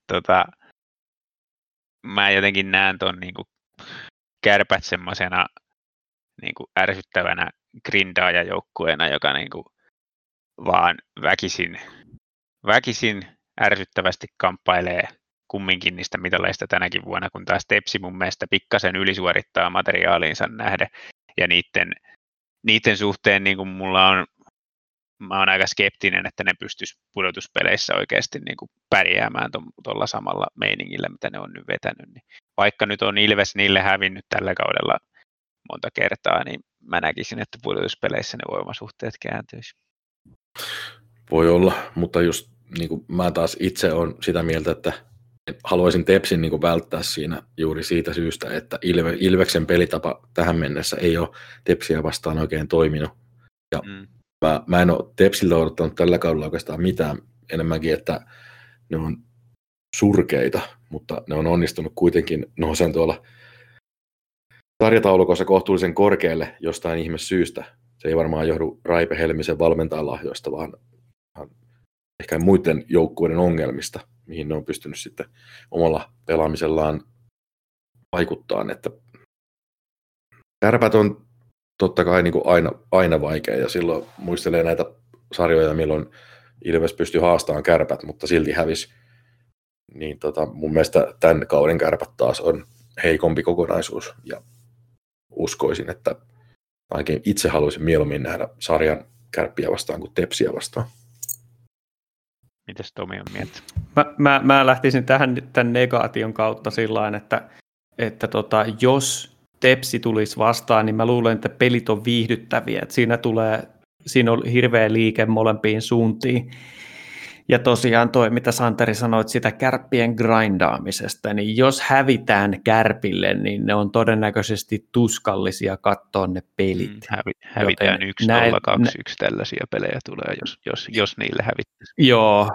Tota, mä jotenkin näen ton niin kuin kärpät semmoisena niin kuin ärsyttävänä grindaajajoukkueena, joka niin kuin vaan väkisin, väkisin ärsyttävästi kamppailee kumminkin niistä mitaleista tänäkin vuonna, kun taas Tepsi mun mielestä pikkasen ylisuorittaa materiaaliinsa nähden. Ja niiden, niiden suhteen niin kuin mulla on, mä oon aika skeptinen, että ne pystyis pudotuspeleissä oikeasti niin kuin pärjäämään tuolla samalla meiningillä, mitä ne on nyt vetänyt. Niin vaikka nyt on Ilves niille hävinnyt tällä kaudella monta kertaa, niin mä näkisin, että pudotuspeleissä ne voimasuhteet kääntyisi. Voi olla, mutta just niin kuin mä taas itse on sitä mieltä, että haluaisin Tepsin niin välttää siinä juuri siitä syystä, että Ilve, Ilveksen pelitapa tähän mennessä ei ole Tepsiä vastaan oikein toiminut. Ja mm. mä, mä en ole Tepsiltä odottanut tällä kaudella oikeastaan mitään enemmänkin, että ne on surkeita, mutta ne on onnistunut kuitenkin nousen tuolla sarjataulukossa kohtuullisen korkealle jostain ihme syystä. Se ei varmaan johdu Raipe Helmisen valmentajan lahjoista, vaan ehkä muiden joukkueiden ongelmista mihin ne on pystynyt sitten omalla pelaamisellaan vaikuttaa. Että kärpät on totta kai niin kuin aina, aina vaikea ja silloin muistelee näitä sarjoja, milloin Ilves pystyi haastamaan kärpät, mutta silti hävisi. Niin tota, mun mielestä tämän kauden kärpät taas on heikompi kokonaisuus ja uskoisin, että ainakin itse haluaisin mieluummin nähdä sarjan kärppiä vastaan kuin tepsiä vastaan. Mitäs Tomi on mieltä? Mä, mä, mä lähtisin tähän tämän negaation kautta sillä että, että tota, jos Tepsi tulisi vastaan, niin mä luulen, että pelit on viihdyttäviä. Että siinä, tulee, siinä on hirveä liike molempiin suuntiin. Ja tosiaan toi, mitä Santeri sanoi, sitä kärppien grindaamisesta, niin jos hävitään kärpille, niin ne on todennäköisesti tuskallisia katsoa ne pelit. Mm, hävi, hävitään 1 0 2 1 tällaisia pelejä tulee, jos, jos, jos niille hävittäisi. Joo,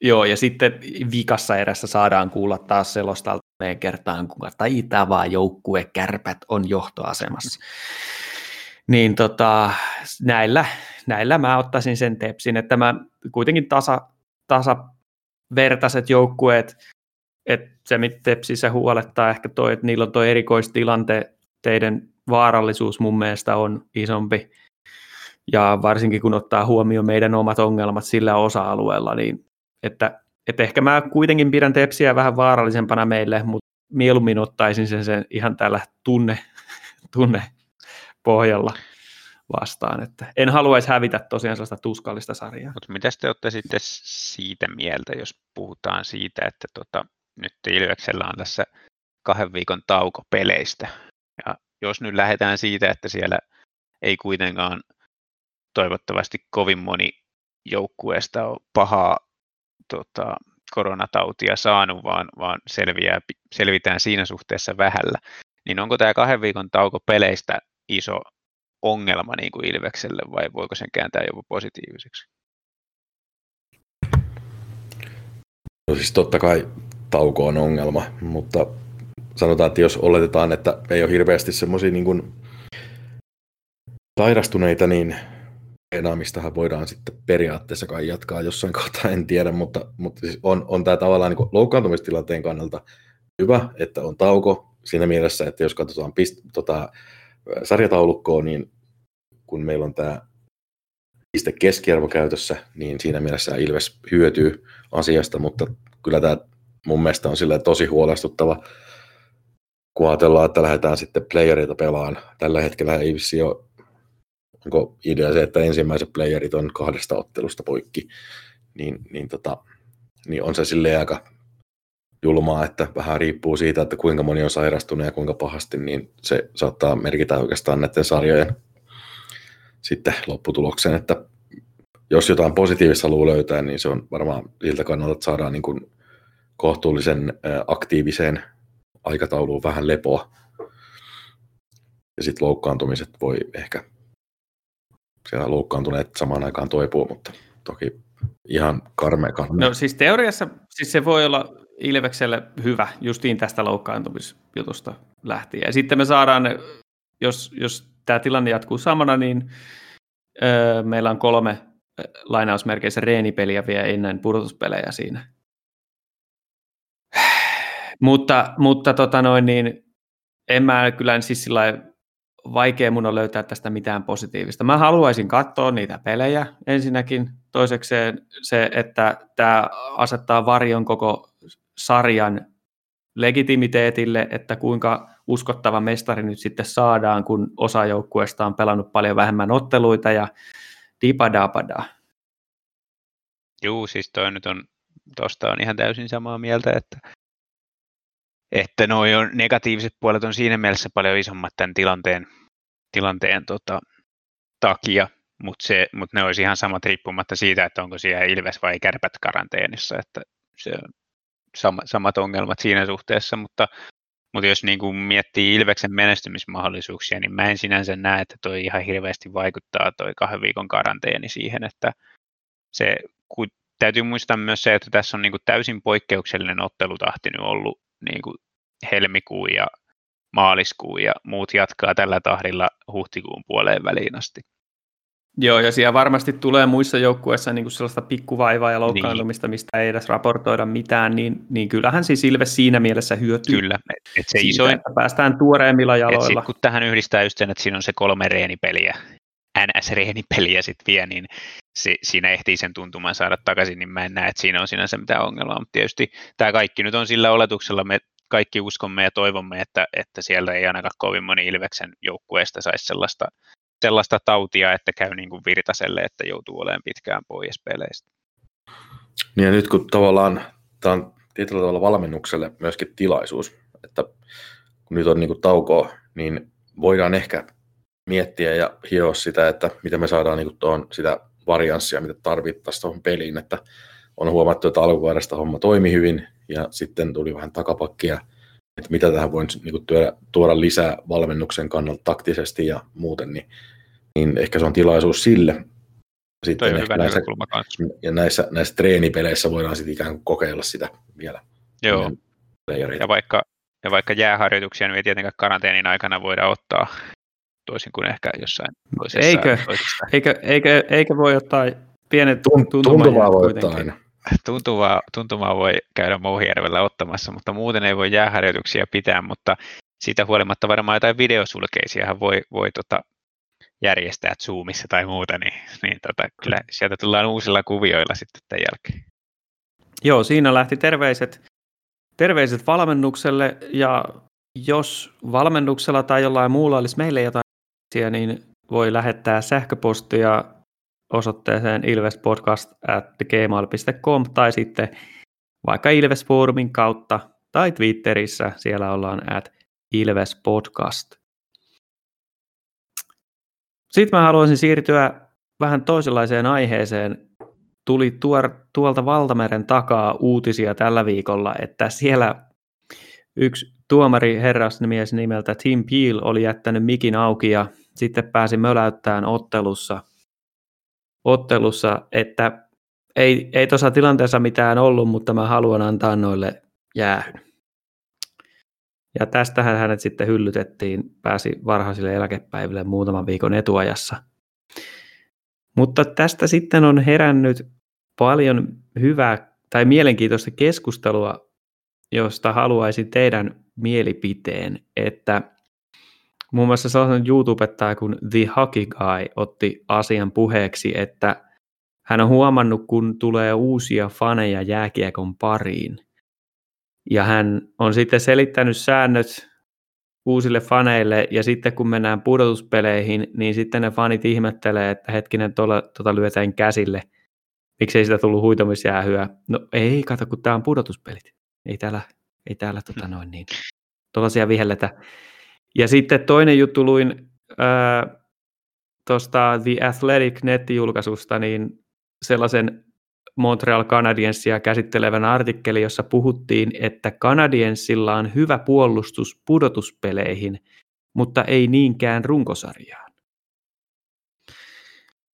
Joo, ja sitten vikassa erässä saadaan kuulla taas selostalta kertaan, kuinka taitava joukkue kärpät on johtoasemassa. Niin tota, näillä, näillä mä ottaisin sen tepsin, että mä kuitenkin tasa, tasavertaiset joukkueet, että se mitä tepsissä huolettaa ehkä toi, että niillä on tuo erikoistilanteiden vaarallisuus mun mielestä on isompi, ja varsinkin kun ottaa huomioon meidän omat ongelmat sillä osa-alueella, niin että, että ehkä mä kuitenkin pidän tepsiä vähän vaarallisempana meille, mutta mieluummin ottaisin sen, sen ihan tällä tunne, tunne pohjalla vastaan. Että en haluaisi hävitä tosiaan sellaista tuskallista sarjaa. Mutta mitä te olette sitten siitä mieltä, jos puhutaan siitä, että tota, nyt Ilveksellä on tässä kahden viikon tauko peleistä. Ja jos nyt lähdetään siitä, että siellä ei kuitenkaan toivottavasti kovin moni joukkueesta ole pahaa tota, koronatautia saanut, vaan, vaan selviää, selvitään siinä suhteessa vähällä. Niin onko tämä kahden viikon tauko peleistä iso ongelma niin kuin Ilvekselle vai voiko sen kääntää jopa positiiviseksi? No siis totta kai tauko on ongelma, mutta sanotaan, että jos oletetaan, että ei ole hirveästi semmoisia niin sairastuneita, niin treenaamistahan voidaan sitten periaatteessa kai jatkaa jossain kohtaa, en tiedä, mutta, mutta siis on, on tämä tavallaan niin loukkaantumistilanteen kannalta hyvä, että on tauko siinä mielessä, että jos katsotaan pist, tota, sarjataulukkoa, niin kun meillä on tämä piste keskiarvo käytössä, niin siinä mielessä Ilves hyötyy asiasta, mutta kyllä tämä mun mielestä on tosi huolestuttava, kun ajatellaan, että lähdetään sitten playereita pelaan. Tällä hetkellä ei vissi ole onko idea se, että ensimmäiset playerit on kahdesta ottelusta poikki, niin, niin, tota, niin on se sille aika julmaa, että vähän riippuu siitä, että kuinka moni on sairastunut ja kuinka pahasti, niin se saattaa merkitä oikeastaan näiden sarjojen sitten lopputulokseen, että jos jotain positiivista haluaa löytää, niin se on varmaan siltä kannalta, että saadaan niin kuin kohtuullisen aktiiviseen aikatauluun vähän lepoa. Ja sitten loukkaantumiset voi ehkä siellä loukkaantuneet samaan aikaan toipuu, mutta toki ihan karmea karmea. No siis teoriassa siis se voi olla Ilvekselle hyvä justiin tästä loukkaantumisjutusta lähtien. Ja sitten me saadaan, jos, jos tämä tilanne jatkuu samana, niin öö, meillä on kolme lainausmerkeissä reenipeliä vielä ennen pudotuspelejä siinä. mutta mutta tota noin, niin en mä kyllä siis sillä vaikea mun on löytää tästä mitään positiivista. Mä haluaisin katsoa niitä pelejä ensinnäkin. Toisekseen se, että tämä asettaa varjon koko sarjan legitimiteetille, että kuinka uskottava mestari nyt sitten saadaan, kun osa joukkueesta on pelannut paljon vähemmän otteluita ja dipadapada. Juu, siis toi nyt on, tosta on ihan täysin samaa mieltä, että että nuo on, negatiiviset puolet on siinä mielessä paljon isommat tämän tilanteen, tilanteen tota, takia, mutta mut ne olisi ihan samat riippumatta siitä, että onko siellä Ilves vai Kärpät karanteenissa, että se on sama, samat ongelmat siinä suhteessa, mutta, mutta jos niin kuin miettii Ilveksen menestymismahdollisuuksia, niin mä en sinänsä näe, että toi ihan hirveästi vaikuttaa toi kahden viikon karanteeni siihen, että se, kun täytyy muistaa myös se, että tässä on niin kuin täysin poikkeuksellinen ottelutahti nyt ollut niin kuin helmikuun ja maaliskuun ja muut jatkaa tällä tahdilla huhtikuun puoleen väliin asti. Joo, ja siellä varmasti tulee muissa joukkueissa niin kuin sellaista pikkuvaivaa ja loukkaantumista, niin. mistä ei edes raportoida mitään, niin, niin kyllähän siis Ilves siinä mielessä hyötyy. Kyllä. Et se siitä, isoin, että päästään tuoreemmilla jaloilla. Et kun tähän yhdistää just sen, että siinä on se kolme reenipeliä, NS-reenipeliä sitten vie, niin se, siinä ehtii sen tuntumaan saada takaisin, niin mä en näe, että siinä on sinänsä mitään ongelmaa, mutta tietysti tämä kaikki nyt on sillä oletuksella, me kaikki uskomme ja toivomme, että, että siellä ei ainakaan kovin moni Ilveksen joukkueesta saisi sellaista, sellaista tautia, että käy niin kuin Virtaselle, että joutuu olemaan pitkään pois peleistä. Niin ja nyt kun tavallaan tämä on tietyllä tavalla valmennukselle myöskin tilaisuus, että kun nyt on niin kuin taukoa, niin voidaan ehkä miettiä ja hioa sitä, että miten me saadaan niin tuohon sitä varianssia, mitä tarvittaisiin tuohon peliin, että on huomattu, että alkuvuodesta homma toimi hyvin ja sitten tuli vähän takapakkia, että mitä tähän voin niin tuoda, tuoda lisää valmennuksen kannalta taktisesti ja muuten, niin, niin ehkä se on tilaisuus sille. Sitten Toi hyvä näissä, ja näissä, näissä treenipeleissä voidaan sitten ikään kuin kokeilla sitä vielä. Joo. Ja vaikka, ja vaikka jääharjoituksia niin ei tietenkään karanteenin aikana voida ottaa, toisin kuin ehkä jossain toisessa. Eikö, eikö, eikö, eikö voi ottaa pienet tuntuvaa voi ottaa aina. Tuntuvaa, tuntumaa voi käydä Mouhijärvellä ottamassa, mutta muuten ei voi jääharjoituksia pitää, mutta siitä huolimatta varmaan jotain videosulkeisiahan voi, voi tota, järjestää Zoomissa tai muuta, niin, niin tota, kyllä sieltä tullaan uusilla kuvioilla sitten tämän jälkeen. Joo, siinä lähti terveiset, terveiset valmennukselle ja jos valmennuksella tai jollain muulla olisi meille jotain niin voi lähettää sähköpostia osoitteeseen ilvespodcast.gmail.com tai sitten vaikka Ilves Forumin kautta tai Twitterissä, siellä ollaan at ilvespodcast. Sitten mä haluaisin siirtyä vähän toisenlaiseen aiheeseen. Tuli tuor, tuolta Valtameren takaa uutisia tällä viikolla, että siellä yksi tuomari herrasmies nimeltä Tim Peel oli jättänyt mikin auki ja sitten pääsi möläyttämään ottelussa, ottelussa että ei, ei tuossa tilanteessa mitään ollut, mutta mä haluan antaa noille jäähyn. Ja tästähän hänet sitten hyllytettiin, pääsi varhaisille eläkepäiville muutaman viikon etuajassa. Mutta tästä sitten on herännyt paljon hyvää tai mielenkiintoista keskustelua, josta haluaisin teidän mielipiteen, että muun muassa sellainen YouTube-pettaja kuin The Hockey Guy otti asian puheeksi, että hän on huomannut, kun tulee uusia faneja jääkiekon pariin, ja hän on sitten selittänyt säännöt uusille faneille, ja sitten kun mennään pudotuspeleihin, niin sitten ne fanit ihmettelee, että hetkinen, tuolla, tuota lyötään käsille, miksei sitä tullut huitomisjäähyä. No ei, kato, kun tämä on pudotuspelit. Ei täällä, ei täällä tota noin niin, tuollaisia vihelletä. Ja sitten toinen juttu luin tuosta The Athletic nettijulkaisusta, niin sellaisen Montreal Canadiensia käsittelevän artikkeli, jossa puhuttiin, että Canadiensilla on hyvä puolustus pudotuspeleihin, mutta ei niinkään runkosarjaan.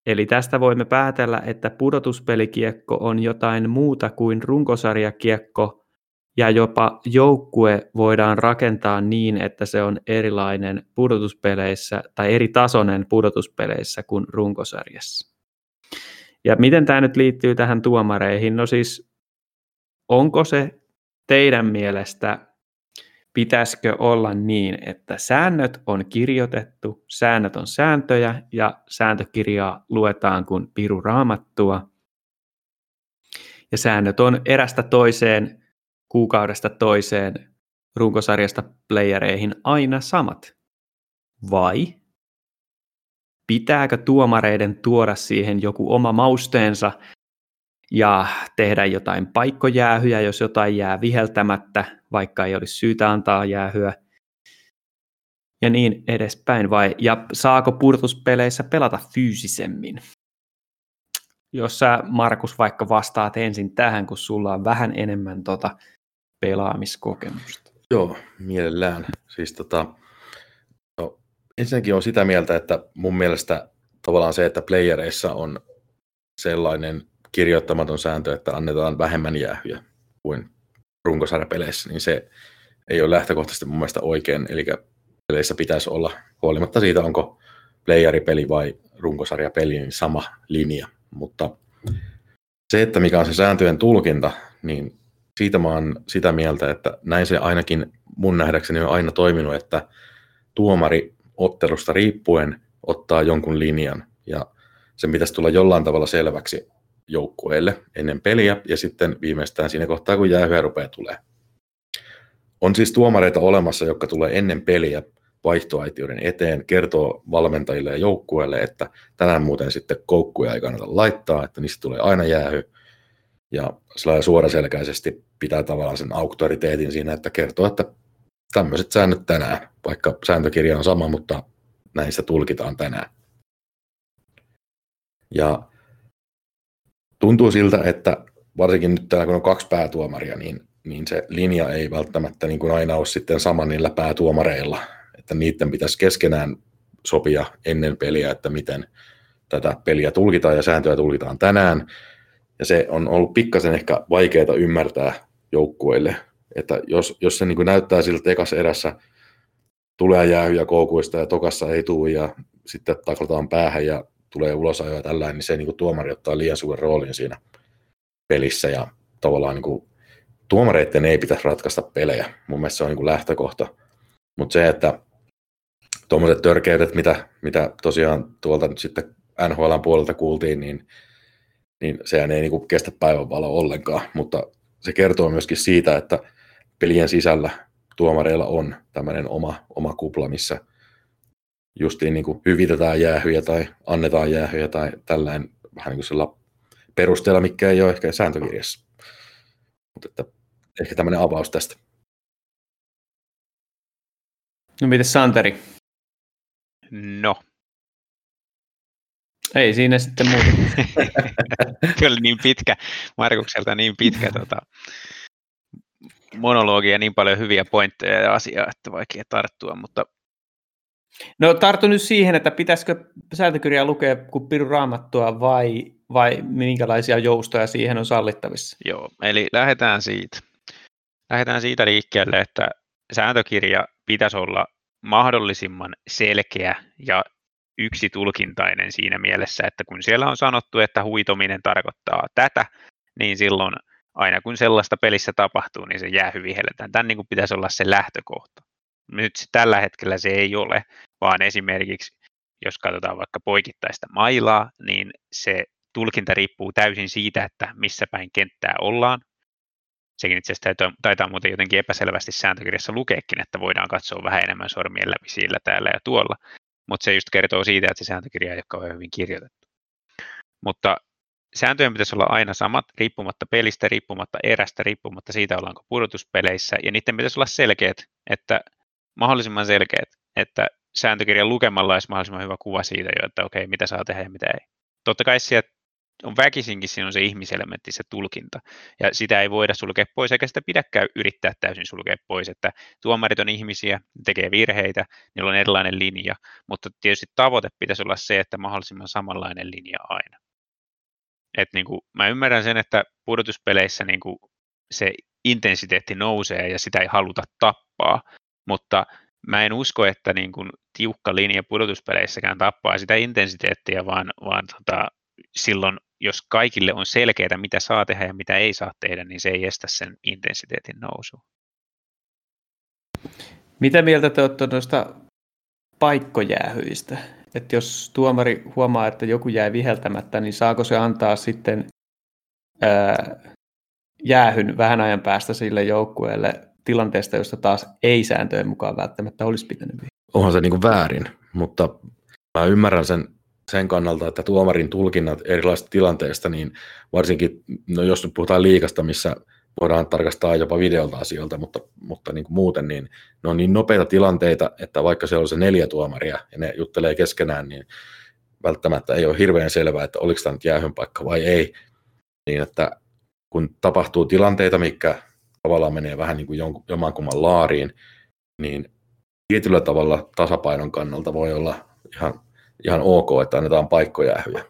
Eli tästä voimme päätellä, että pudotuspelikiekko on jotain muuta kuin runkosarjakiekko, ja jopa joukkue voidaan rakentaa niin, että se on erilainen pudotuspeleissä tai eri tasoinen pudotuspeleissä kuin runkosarjassa. Ja miten tämä nyt liittyy tähän tuomareihin? No siis, onko se teidän mielestä, pitäisikö olla niin, että säännöt on kirjoitettu, säännöt on sääntöjä ja sääntökirjaa luetaan kuin piru raamattua. Ja säännöt on erästä toiseen, kuukaudesta toiseen, runkosarjasta playereihin aina samat. Vai pitääkö tuomareiden tuoda siihen joku oma mausteensa ja tehdä jotain paikkojäähyjä, jos jotain jää viheltämättä, vaikka ei olisi syytä antaa jäähyä, ja niin edespäin. Vai, ja saako purtuspeleissä pelata fyysisemmin? Jos sä, Markus, vaikka vastaat ensin tähän, kun sulla on vähän enemmän tota pelaamiskokemusta. Joo, mielellään. Siis tota, ensinnäkin on sitä mieltä, että mun mielestä tavallaan se, että playereissa on sellainen kirjoittamaton sääntö, että annetaan vähemmän jäähyjä kuin runkosarjapeleissä, niin se ei ole lähtökohtaisesti mun mielestä oikein. Eli peleissä pitäisi olla, huolimatta siitä, onko playeripeli vai runkosarjapeli, niin sama linja. Mutta se, että mikä on se sääntöjen tulkinta, niin siitä mä oon sitä mieltä, että näin se ainakin mun nähdäkseni on aina toiminut, että tuomari ottelusta riippuen ottaa jonkun linjan ja sen pitäisi tulla jollain tavalla selväksi joukkueelle ennen peliä ja sitten viimeistään siinä kohtaa, kun jäähyä rupeaa tulee. On siis tuomareita olemassa, jotka tulee ennen peliä vaihtoaitioiden eteen, kertoo valmentajille ja joukkueelle, että tänään muuten sitten koukkuja ei kannata laittaa, että niistä tulee aina jäähy. Ja suoraselkäisesti pitää tavallaan sen auktoriteetin siinä, että kertoo, että tämmöiset säännöt tänään, vaikka sääntökirja on sama, mutta näistä tulkitaan tänään. Ja tuntuu siltä, että varsinkin nyt täällä kun on kaksi päätuomaria, niin, niin se linja ei välttämättä niin kuin aina ole sitten sama niillä päätuomareilla, että niiden pitäisi keskenään sopia ennen peliä, että miten tätä peliä tulkitaan ja sääntöjä tulkitaan tänään. Ja se on ollut pikkasen ehkä vaikeaa ymmärtää joukkueille, että jos, jos se niin näyttää siltä ekassa erässä tulee jäähyjä koukuista ja tokassa ei tule ja sitten taklataan päähän ja tulee ulosajoja ja tällainen, niin se niin kuin tuomari ottaa liian suuren roolin siinä pelissä ja tavallaan niin kuin, tuomareiden ei pitäisi ratkaista pelejä. Mun mielestä se on niin kuin lähtökohta. Mutta se, että tuommoiset törkeydet, mitä, mitä tosiaan tuolta nyt sitten NHL puolelta kuultiin, niin, niin sehän ei niin kuin kestä päivänvaloa ollenkaan, mutta se kertoo myöskin siitä, että pelien sisällä tuomareilla on tämmöinen oma, oma kupla, missä justiin niin kuin hyvitetään jäähyjä tai annetaan jäähyjä tai tällainen vähän niin kuin sillä perusteella, mikä ei ole ehkä sääntökirjassa. Mutta että ehkä tämmöinen avaus tästä. No miten Santeri? No. Ei siinä sitten muuta. Kyllä niin pitkä, Markukselta niin pitkä tota, monologia, niin paljon hyviä pointteja ja asiaa, että vaikea tarttua, mutta No tartu nyt siihen, että pitäisikö sääntökirjaa lukea kuin piru raamattua vai, vai minkälaisia joustoja siihen on sallittavissa? Joo, eli lähdetään siitä. Lähdetään siitä liikkeelle, että sääntökirja pitäisi olla mahdollisimman selkeä ja yksitulkintainen siinä mielessä, että kun siellä on sanottu, että huitominen tarkoittaa tätä, niin silloin aina kun sellaista pelissä tapahtuu, niin se jää hyvin helletään. Tämän niin kuin pitäisi olla se lähtökohta. Nyt tällä hetkellä se ei ole, vaan esimerkiksi jos katsotaan vaikka poikittaista mailaa, niin se tulkinta riippuu täysin siitä, että missä päin kenttää ollaan. Sekin itse asiassa taitaa, taitaa muuten jotenkin epäselvästi sääntökirjassa lukeekin, että voidaan katsoa vähän enemmän sormien läpi sillä täällä ja tuolla. Mutta se just kertoo siitä, että se sääntökirja ei ole hyvin kirjoitettu. Mutta sääntöjen pitäisi olla aina samat, riippumatta pelistä, riippumatta erästä, riippumatta siitä, ollaanko pudotuspeleissä, ja niiden pitäisi olla selkeät, että mahdollisimman selkeät, että sääntökirjan lukemalla olisi mahdollisimman hyvä kuva siitä jo, että okei, mitä saa tehdä ja mitä ei. Totta kai sieltä on väkisinkin siinä on se ihmiselementti, se tulkinta. Ja sitä ei voida sulkea pois, eikä sitä pidäkään yrittää täysin sulkea pois, että tuomarit on ihmisiä, tekee virheitä, niillä on erilainen linja, mutta tietysti tavoite pitäisi olla se, että mahdollisimman samanlainen linja aina. Et niin kuin, mä ymmärrän sen, että pudotuspeleissä niin kuin se intensiteetti nousee ja sitä ei haluta tappaa, mutta mä en usko, että niin kuin tiukka linja pudotuspeleissäkään tappaa sitä intensiteettiä, vaan, vaan tota, silloin, jos kaikille on selkeää, mitä saa tehdä ja mitä ei saa tehdä, niin se ei estä sen intensiteetin nousua. Mitä mieltä te olette noista paikkojäähyistä? Että jos tuomari huomaa, että joku jäi viheltämättä, niin saako se antaa sitten ää, jäähyn vähän ajan päästä sille joukkueelle tilanteesta, josta taas ei sääntöjen mukaan välttämättä olisi pitänyt viheltää? Onhan se niin kuin väärin, mutta mä ymmärrän sen, sen kannalta, että tuomarin tulkinnat erilaisista tilanteista, niin varsinkin, no jos nyt puhutaan liikasta, missä voidaan tarkastaa jopa videolta asioilta, mutta, mutta niin kuin muuten, niin ne on niin nopeita tilanteita, että vaikka siellä on se neljä tuomaria ja ne juttelee keskenään, niin välttämättä ei ole hirveän selvää, että oliko tämä nyt jäähyn paikka vai ei. Niin että kun tapahtuu tilanteita, mikä tavallaan menee vähän niin kuin jomankumman laariin, niin tietyllä tavalla tasapainon kannalta voi olla ihan, ihan ok, että annetaan paikkojäähyjä.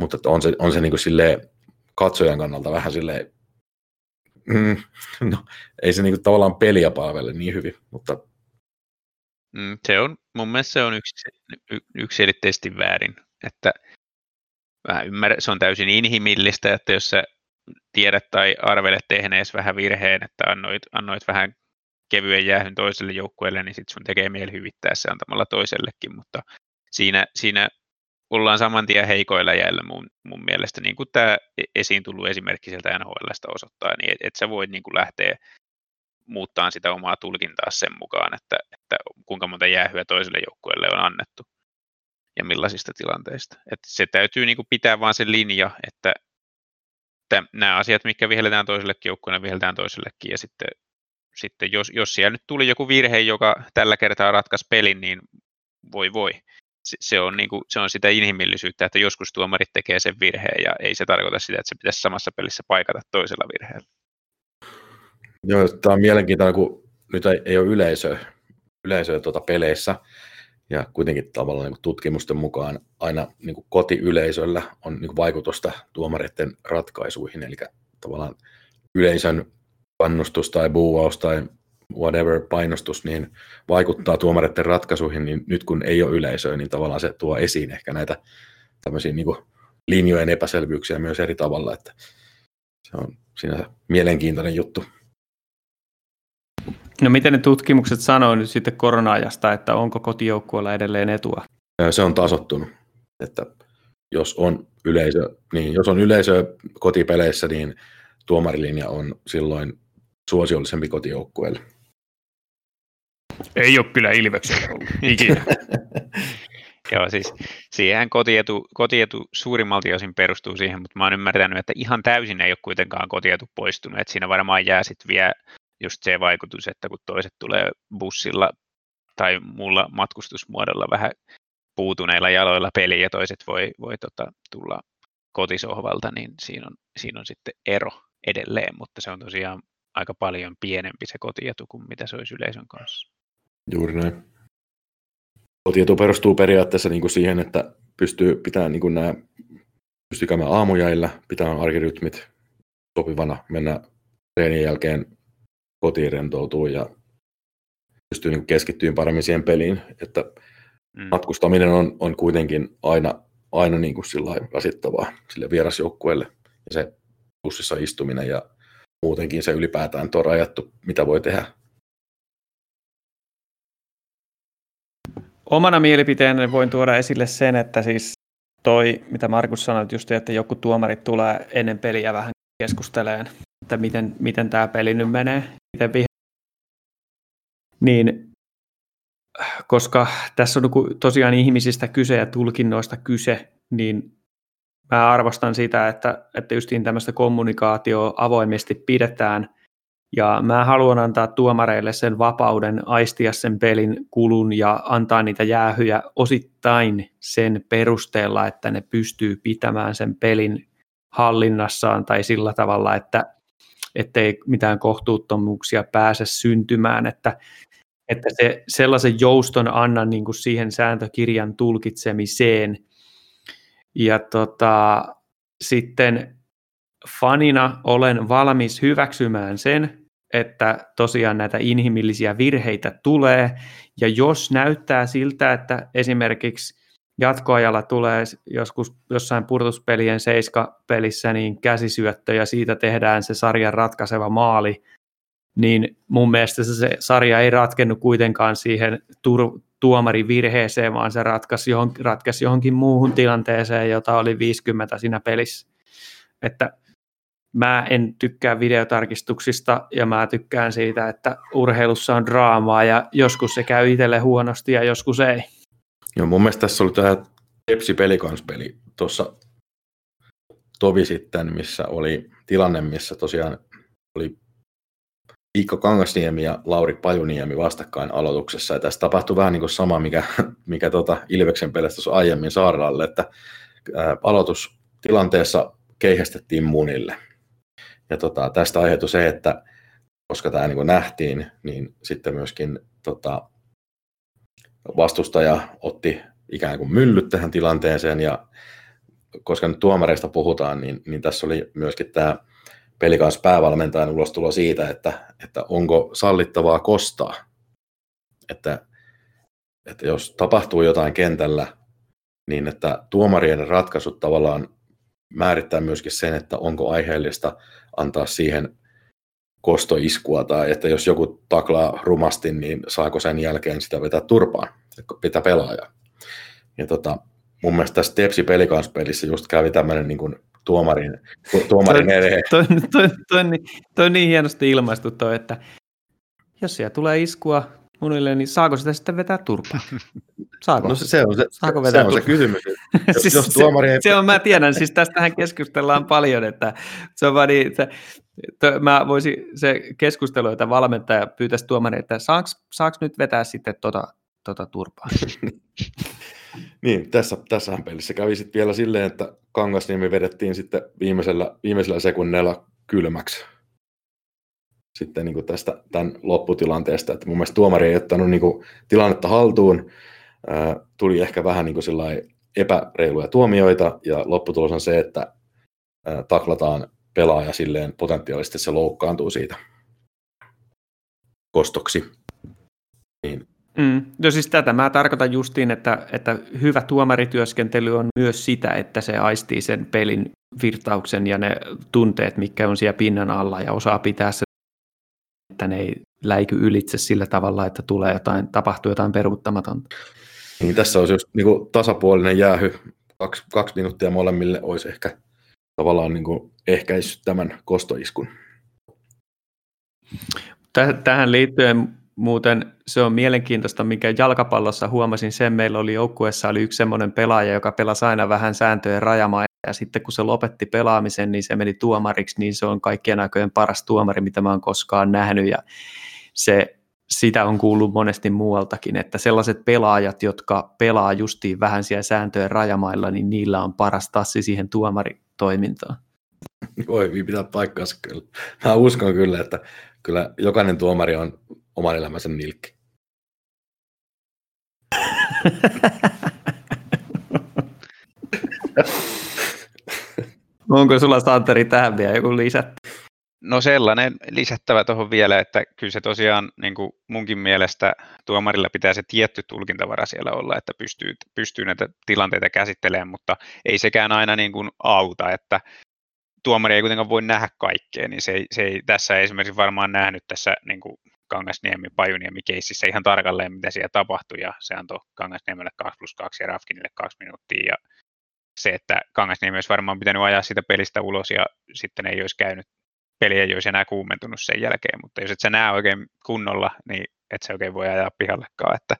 Mutta on se, on se niin kuin silleen, katsojan kannalta vähän silleen mm, no, ei se niinku tavallaan peliä palvele niin hyvin, mutta... Mm, se on, mun mielestä se on yksi, yksiselitteisesti väärin, että mä ymmärrän, se on täysin inhimillistä, että jos sä tiedät tai arvelet tehnees vähän virheen, että annoit, annoit vähän kevyen jäähyn toiselle joukkueelle, niin sitten sun tekee mieli hyvittää se antamalla toisellekin, mutta siinä, siinä ollaan saman tien heikoilla jäillä mun, mun mielestä, niin kuin tämä e-, esiin tullut esimerkki sieltä NHLstä osoittaa, niin että et sä voit niin kuin lähteä muuttaa sitä omaa tulkintaa sen mukaan, että, että kuinka monta jäähyä toiselle joukkueelle on annettu ja millaisista tilanteista. Et se täytyy niin kuin pitää vaan se linja, että nämä asiat, mitkä vihelletään toisellekin joukkueelle, vihelletään toisellekin ja sitten, sitten jos, jos siellä nyt tuli joku virhe, joka tällä kertaa ratkaisi pelin, niin voi voi. Se, on, niin kuin, se on sitä inhimillisyyttä, että joskus tuomarit tekee sen virheen ja ei se tarkoita sitä, että se pitäisi samassa pelissä paikata toisella virheellä. Joo, tämä on mielenkiintoinen, kun nyt ei, ei ole yleisöä, yleisöä tuota peleissä, ja kuitenkin tavallaan niin tutkimusten mukaan aina niin kuin kotiyleisöllä on niin kuin vaikutusta tuomareiden ratkaisuihin, eli tavallaan yleisön kannustus tai buuaus tai whatever painostus, niin vaikuttaa tuomareiden ratkaisuihin, niin nyt kun ei ole yleisöä, niin tavallaan se tuo esiin ehkä näitä tämmöisiä niin kuin linjojen epäselvyyksiä myös eri tavalla, että se on siinä mielenkiintoinen juttu. No miten ne tutkimukset sanoo nyt sitten korona-ajasta, että onko kotijoukkueella edelleen etua? Se on tasottunut, että jos on yleisö, niin jos on yleisö kotipeleissä, niin tuomarilinja on silloin suosiollisempi kotijoukkueelle. Ei ole kyllä Ilveksellä ollut ikinä. Joo, siis siihen kotietu, kotietu suurimmalti osin perustuu siihen, mutta mä oon ymmärtänyt, että ihan täysin ei ole kuitenkaan kotietu poistunut, että siinä varmaan jää sitten vielä just se vaikutus, että kun toiset tulee bussilla tai muulla matkustusmuodolla vähän puutuneilla jaloilla peliin ja toiset voi, voi tota, tulla kotisohvalta, niin siinä on, siinä on sitten ero edelleen, mutta se on tosiaan aika paljon pienempi se kotietu kuin mitä se olisi yleisön kanssa. Juuri näin. Kotietu perustuu periaatteessa niin kuin siihen, että pystyy pitämään niin kuin nämä, pystyy käymään aamujäillä, pitää arkirytmit sopivana, mennä treenin jälkeen kotiin rentoutuu ja pystyy niin keskittyä paremmin siihen peliin. Että mm. matkustaminen on, on kuitenkin aina, aina niin kuin sillä rasittavaa sille vierasjoukkueelle. Ja se bussissa istuminen ja muutenkin se ylipäätään tuo rajattu, mitä voi tehdä. Omana mielipiteenä voin tuoda esille sen, että siis toi, mitä Markus sanoi, just että joku tuomarit tulee ennen peliä vähän keskusteleen, että miten, miten tämä peli nyt menee, miten vih- niin koska tässä on tosiaan ihmisistä kyse ja tulkinnoista kyse, niin mä arvostan sitä, että, että justiin tämmöistä kommunikaatioa avoimesti pidetään. Ja mä haluan antaa tuomareille sen vapauden aistia sen pelin kulun ja antaa niitä jäähyjä osittain sen perusteella, että ne pystyy pitämään sen pelin hallinnassaan tai sillä tavalla, että ettei mitään kohtuuttomuuksia pääse syntymään, että, että se, sellaisen jouston annan niin kuin siihen sääntökirjan tulkitsemiseen. Ja tota, sitten fanina olen valmis hyväksymään sen, että tosiaan näitä inhimillisiä virheitä tulee, ja jos näyttää siltä, että esimerkiksi jatkoajalla tulee joskus jossain purtuspelien seiska-pelissä niin käsisyöttö ja siitä tehdään se sarjan ratkaiseva maali, niin mun mielestä se sarja ei ratkennut kuitenkaan siihen tur- tuomarin virheeseen, vaan se ratkaisi, johon, ratkaisi johonkin muuhun tilanteeseen, jota oli 50 siinä pelissä. Että mä en tykkää videotarkistuksista ja mä tykkään siitä, että urheilussa on draamaa ja joskus se käy itselle huonosti ja joskus ei. Joo, mun mielestä tässä oli tämä Tepsi pelikanspeli tuossa tovi sitten, missä oli tilanne, missä tosiaan oli Iikka Kangasniemi ja Lauri Pajuniemi vastakkain aloituksessa. Ja tässä tapahtui vähän niin kuin sama, mikä, mikä tuota Ilveksen pelissä aiemmin Saaralle, että ää, aloitustilanteessa keihästettiin munille. Ja tota, tästä aiheutui se, että koska tämä niin nähtiin, niin sitten myöskin tota, vastustaja otti ikään kuin myllyt tähän tilanteeseen ja koska nyt tuomareista puhutaan, niin, niin tässä oli myöskin tämä pelikans päävalmentajan ulostulo siitä, että, että onko sallittavaa kostaa. Että, että jos tapahtuu jotain kentällä, niin että tuomarien ratkaisut tavallaan määrittää myöskin sen, että onko aiheellista antaa siihen kostoiskua tai että jos joku taklaa rumasti, niin saako sen jälkeen sitä vetää turpaan, pitää pelaajaa. Ja tota, mun mielestä tässä Tepsi pelikanspelissä just kävi tämmöinen niin kuin tuomarin, tuomarin eteen. Toi, toi, toi, toi, niin, toi, niin hienosti ilmaistu toi, että jos siellä tulee iskua munille, niin saako sitä sitten vetää turpaan? Saako? No se, se on se, Saako se, vetää on se kysymys. Jos, siis jos se, tuomari ei... se on, mä tiedän, siis tästähän keskustellaan paljon, että se on vaan niin, että, että mä voisin se keskustelu, että valmentaja pyytäisi tuomari, että saaks, saaks nyt vetää sitten tota, tota turpaa? Niin, tässä, tässähän pelissä kävi sitten vielä silleen, että Kangasniemi vedettiin sitten viimeisellä, viimeisellä sekunneilla kylmäksi sitten niin kuin tästä tämän lopputilanteesta, että mun mielestä tuomari ei ottanut niin kuin tilannetta haltuun, ää, tuli ehkä vähän niin kuin epäreiluja tuomioita, ja lopputulos on se, että ää, taklataan pelaaja silleen potentiaalisesti se loukkaantuu siitä kostoksi. Niin Mm. No siis tätä mä tarkoitan justiin, että, että hyvä tuomarityöskentely on myös sitä, että se aistii sen pelin virtauksen ja ne tunteet, mikä on siellä pinnan alla ja osaa pitää se, että ne ei läiky ylitse sillä tavalla, että tulee jotain, tapahtuu jotain peruuttamatonta. Niin tässä olisi just niin kuin tasapuolinen jäähy, kaksi, kaksi minuuttia molemmille olisi ehkä tavallaan niin kuin ehkäissyt tämän kostoiskun. Tähän liittyen muuten se on mielenkiintoista, mikä jalkapallossa huomasin sen, meillä oli joukkueessa oli yksi semmoinen pelaaja, joka pelasi aina vähän sääntöjen rajamaa, ja sitten kun se lopetti pelaamisen, niin se meni tuomariksi, niin se on kaikkien aikojen paras tuomari, mitä mä oon koskaan nähnyt, ja se, sitä on kuullut monesti muualtakin, että sellaiset pelaajat, jotka pelaa justiin vähän siellä sääntöjen rajamailla, niin niillä on paras tassi siihen tuomaritoimintaan. Voi pitää paikkaansa kyllä. Mä uskon kyllä, että kyllä jokainen tuomari on oman elämänsä nilkki. Onko sulla Santeri tähän vielä joku lisät? No sellainen lisättävä tuohon vielä, että kyllä se tosiaan niin kuin munkin mielestä tuomarilla pitää se tietty tulkintavara siellä olla, että pystyy, pystyy näitä tilanteita käsittelemään, mutta ei sekään aina niin kuin auta, että tuomari ei kuitenkaan voi nähdä kaikkea, niin se ei, se ei tässä esimerkiksi varmaan nähnyt tässä niin kuin Kangasniemi, Pajuniemi keississä ihan tarkalleen, mitä siellä tapahtui, ja se antoi Kangasniemelle 2 plus 2 ja Rafkinille 2 minuuttia, ja se, että Kangasniemi olisi varmaan pitänyt ajaa sitä pelistä ulos, ja sitten ei olisi käynyt, peli ei olisi enää kuumentunut sen jälkeen, mutta jos et sä näe oikein kunnolla, niin et se oikein voi ajaa pihallekaan, että,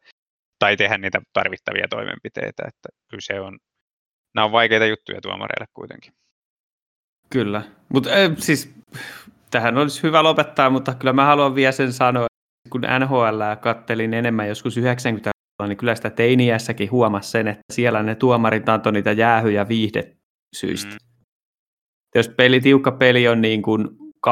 tai tehdä niitä tarvittavia toimenpiteitä, että kyllä se on, nämä on vaikeita juttuja tuomareille kuitenkin. Kyllä, mutta siis tähän olisi hyvä lopettaa, mutta kyllä mä haluan vielä sen sanoa, kun NHL kattelin enemmän joskus 90 niin kyllä sitä teiniässäkin huomasi sen, että siellä ne tuomarit antoi niitä jäähyjä viihdesyistä. Mm. Jos peli, tiukka peli on niin kuin 2-1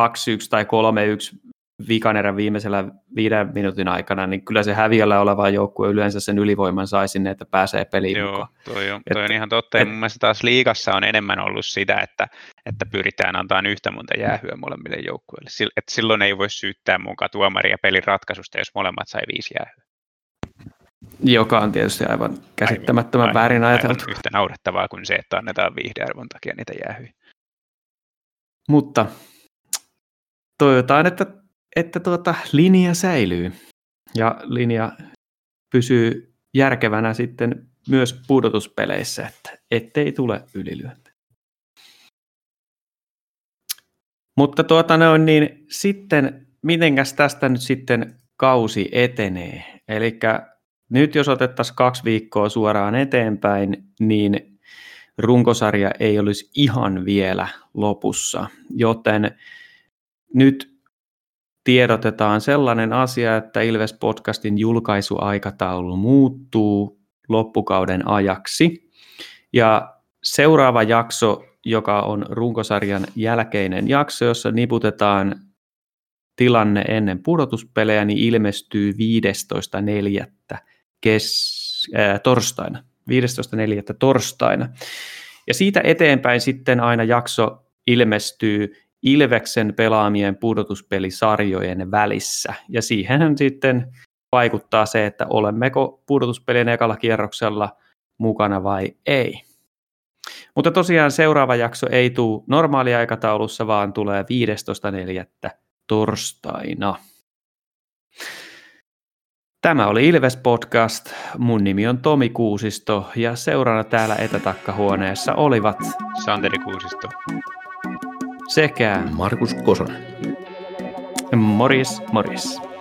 tai 3-1 vikan erän viimeisellä viiden minuutin aikana, niin kyllä se häviöllä oleva joukkue yleensä sen ylivoiman sai sinne, että pääsee peliin Joo, mukaan. toi on, toi on ihan totta. Et, ja mun mielestä taas liigassa on enemmän ollut sitä, että, että pyritään antaa yhtä monta jäähyä molemmille joukkueille. Sil, et silloin ei voi syyttää mukaan tuomaria pelin ratkaisusta, jos molemmat sai viisi jäähyä. Joka on tietysti aivan käsittämättömän aivan, väärin ajateltu. Aivan yhtä naurettavaa kuin se, että annetaan viihdearvon takia niitä jäähyjä. Mutta toivotaan, että, että tuota, linja säilyy ja linja pysyy järkevänä sitten myös pudotuspeleissä, että ettei tule ylilyönti. Mutta tuota noin, niin sitten mitenkäs tästä nyt sitten kausi etenee? Eli nyt jos otettaisiin kaksi viikkoa suoraan eteenpäin, niin runkosarja ei olisi ihan vielä lopussa, joten nyt tiedotetaan sellainen asia, että Ilves-podcastin julkaisuaikataulu muuttuu loppukauden ajaksi. Ja seuraava jakso, joka on runkosarjan jälkeinen jakso, jossa niputetaan tilanne ennen pudotuspelejä, niin ilmestyy 15.4. Kes- äh, torstaina. 15.4. torstaina. Ja siitä eteenpäin sitten aina jakso ilmestyy Ilveksen pelaamien pudotuspelisarjojen välissä. Ja siihen sitten vaikuttaa se, että olemmeko pudotuspelien ekalla kierroksella mukana vai ei. Mutta tosiaan seuraava jakso ei tule normaaliaikataulussa, vaan tulee 15.4. torstaina. Tämä oli Ilves Podcast. Mun nimi on Tomi Kuusisto ja seurana täällä etätakkahuoneessa olivat Santeri Kuusisto sekä Markus Kosonen. Morris Morris.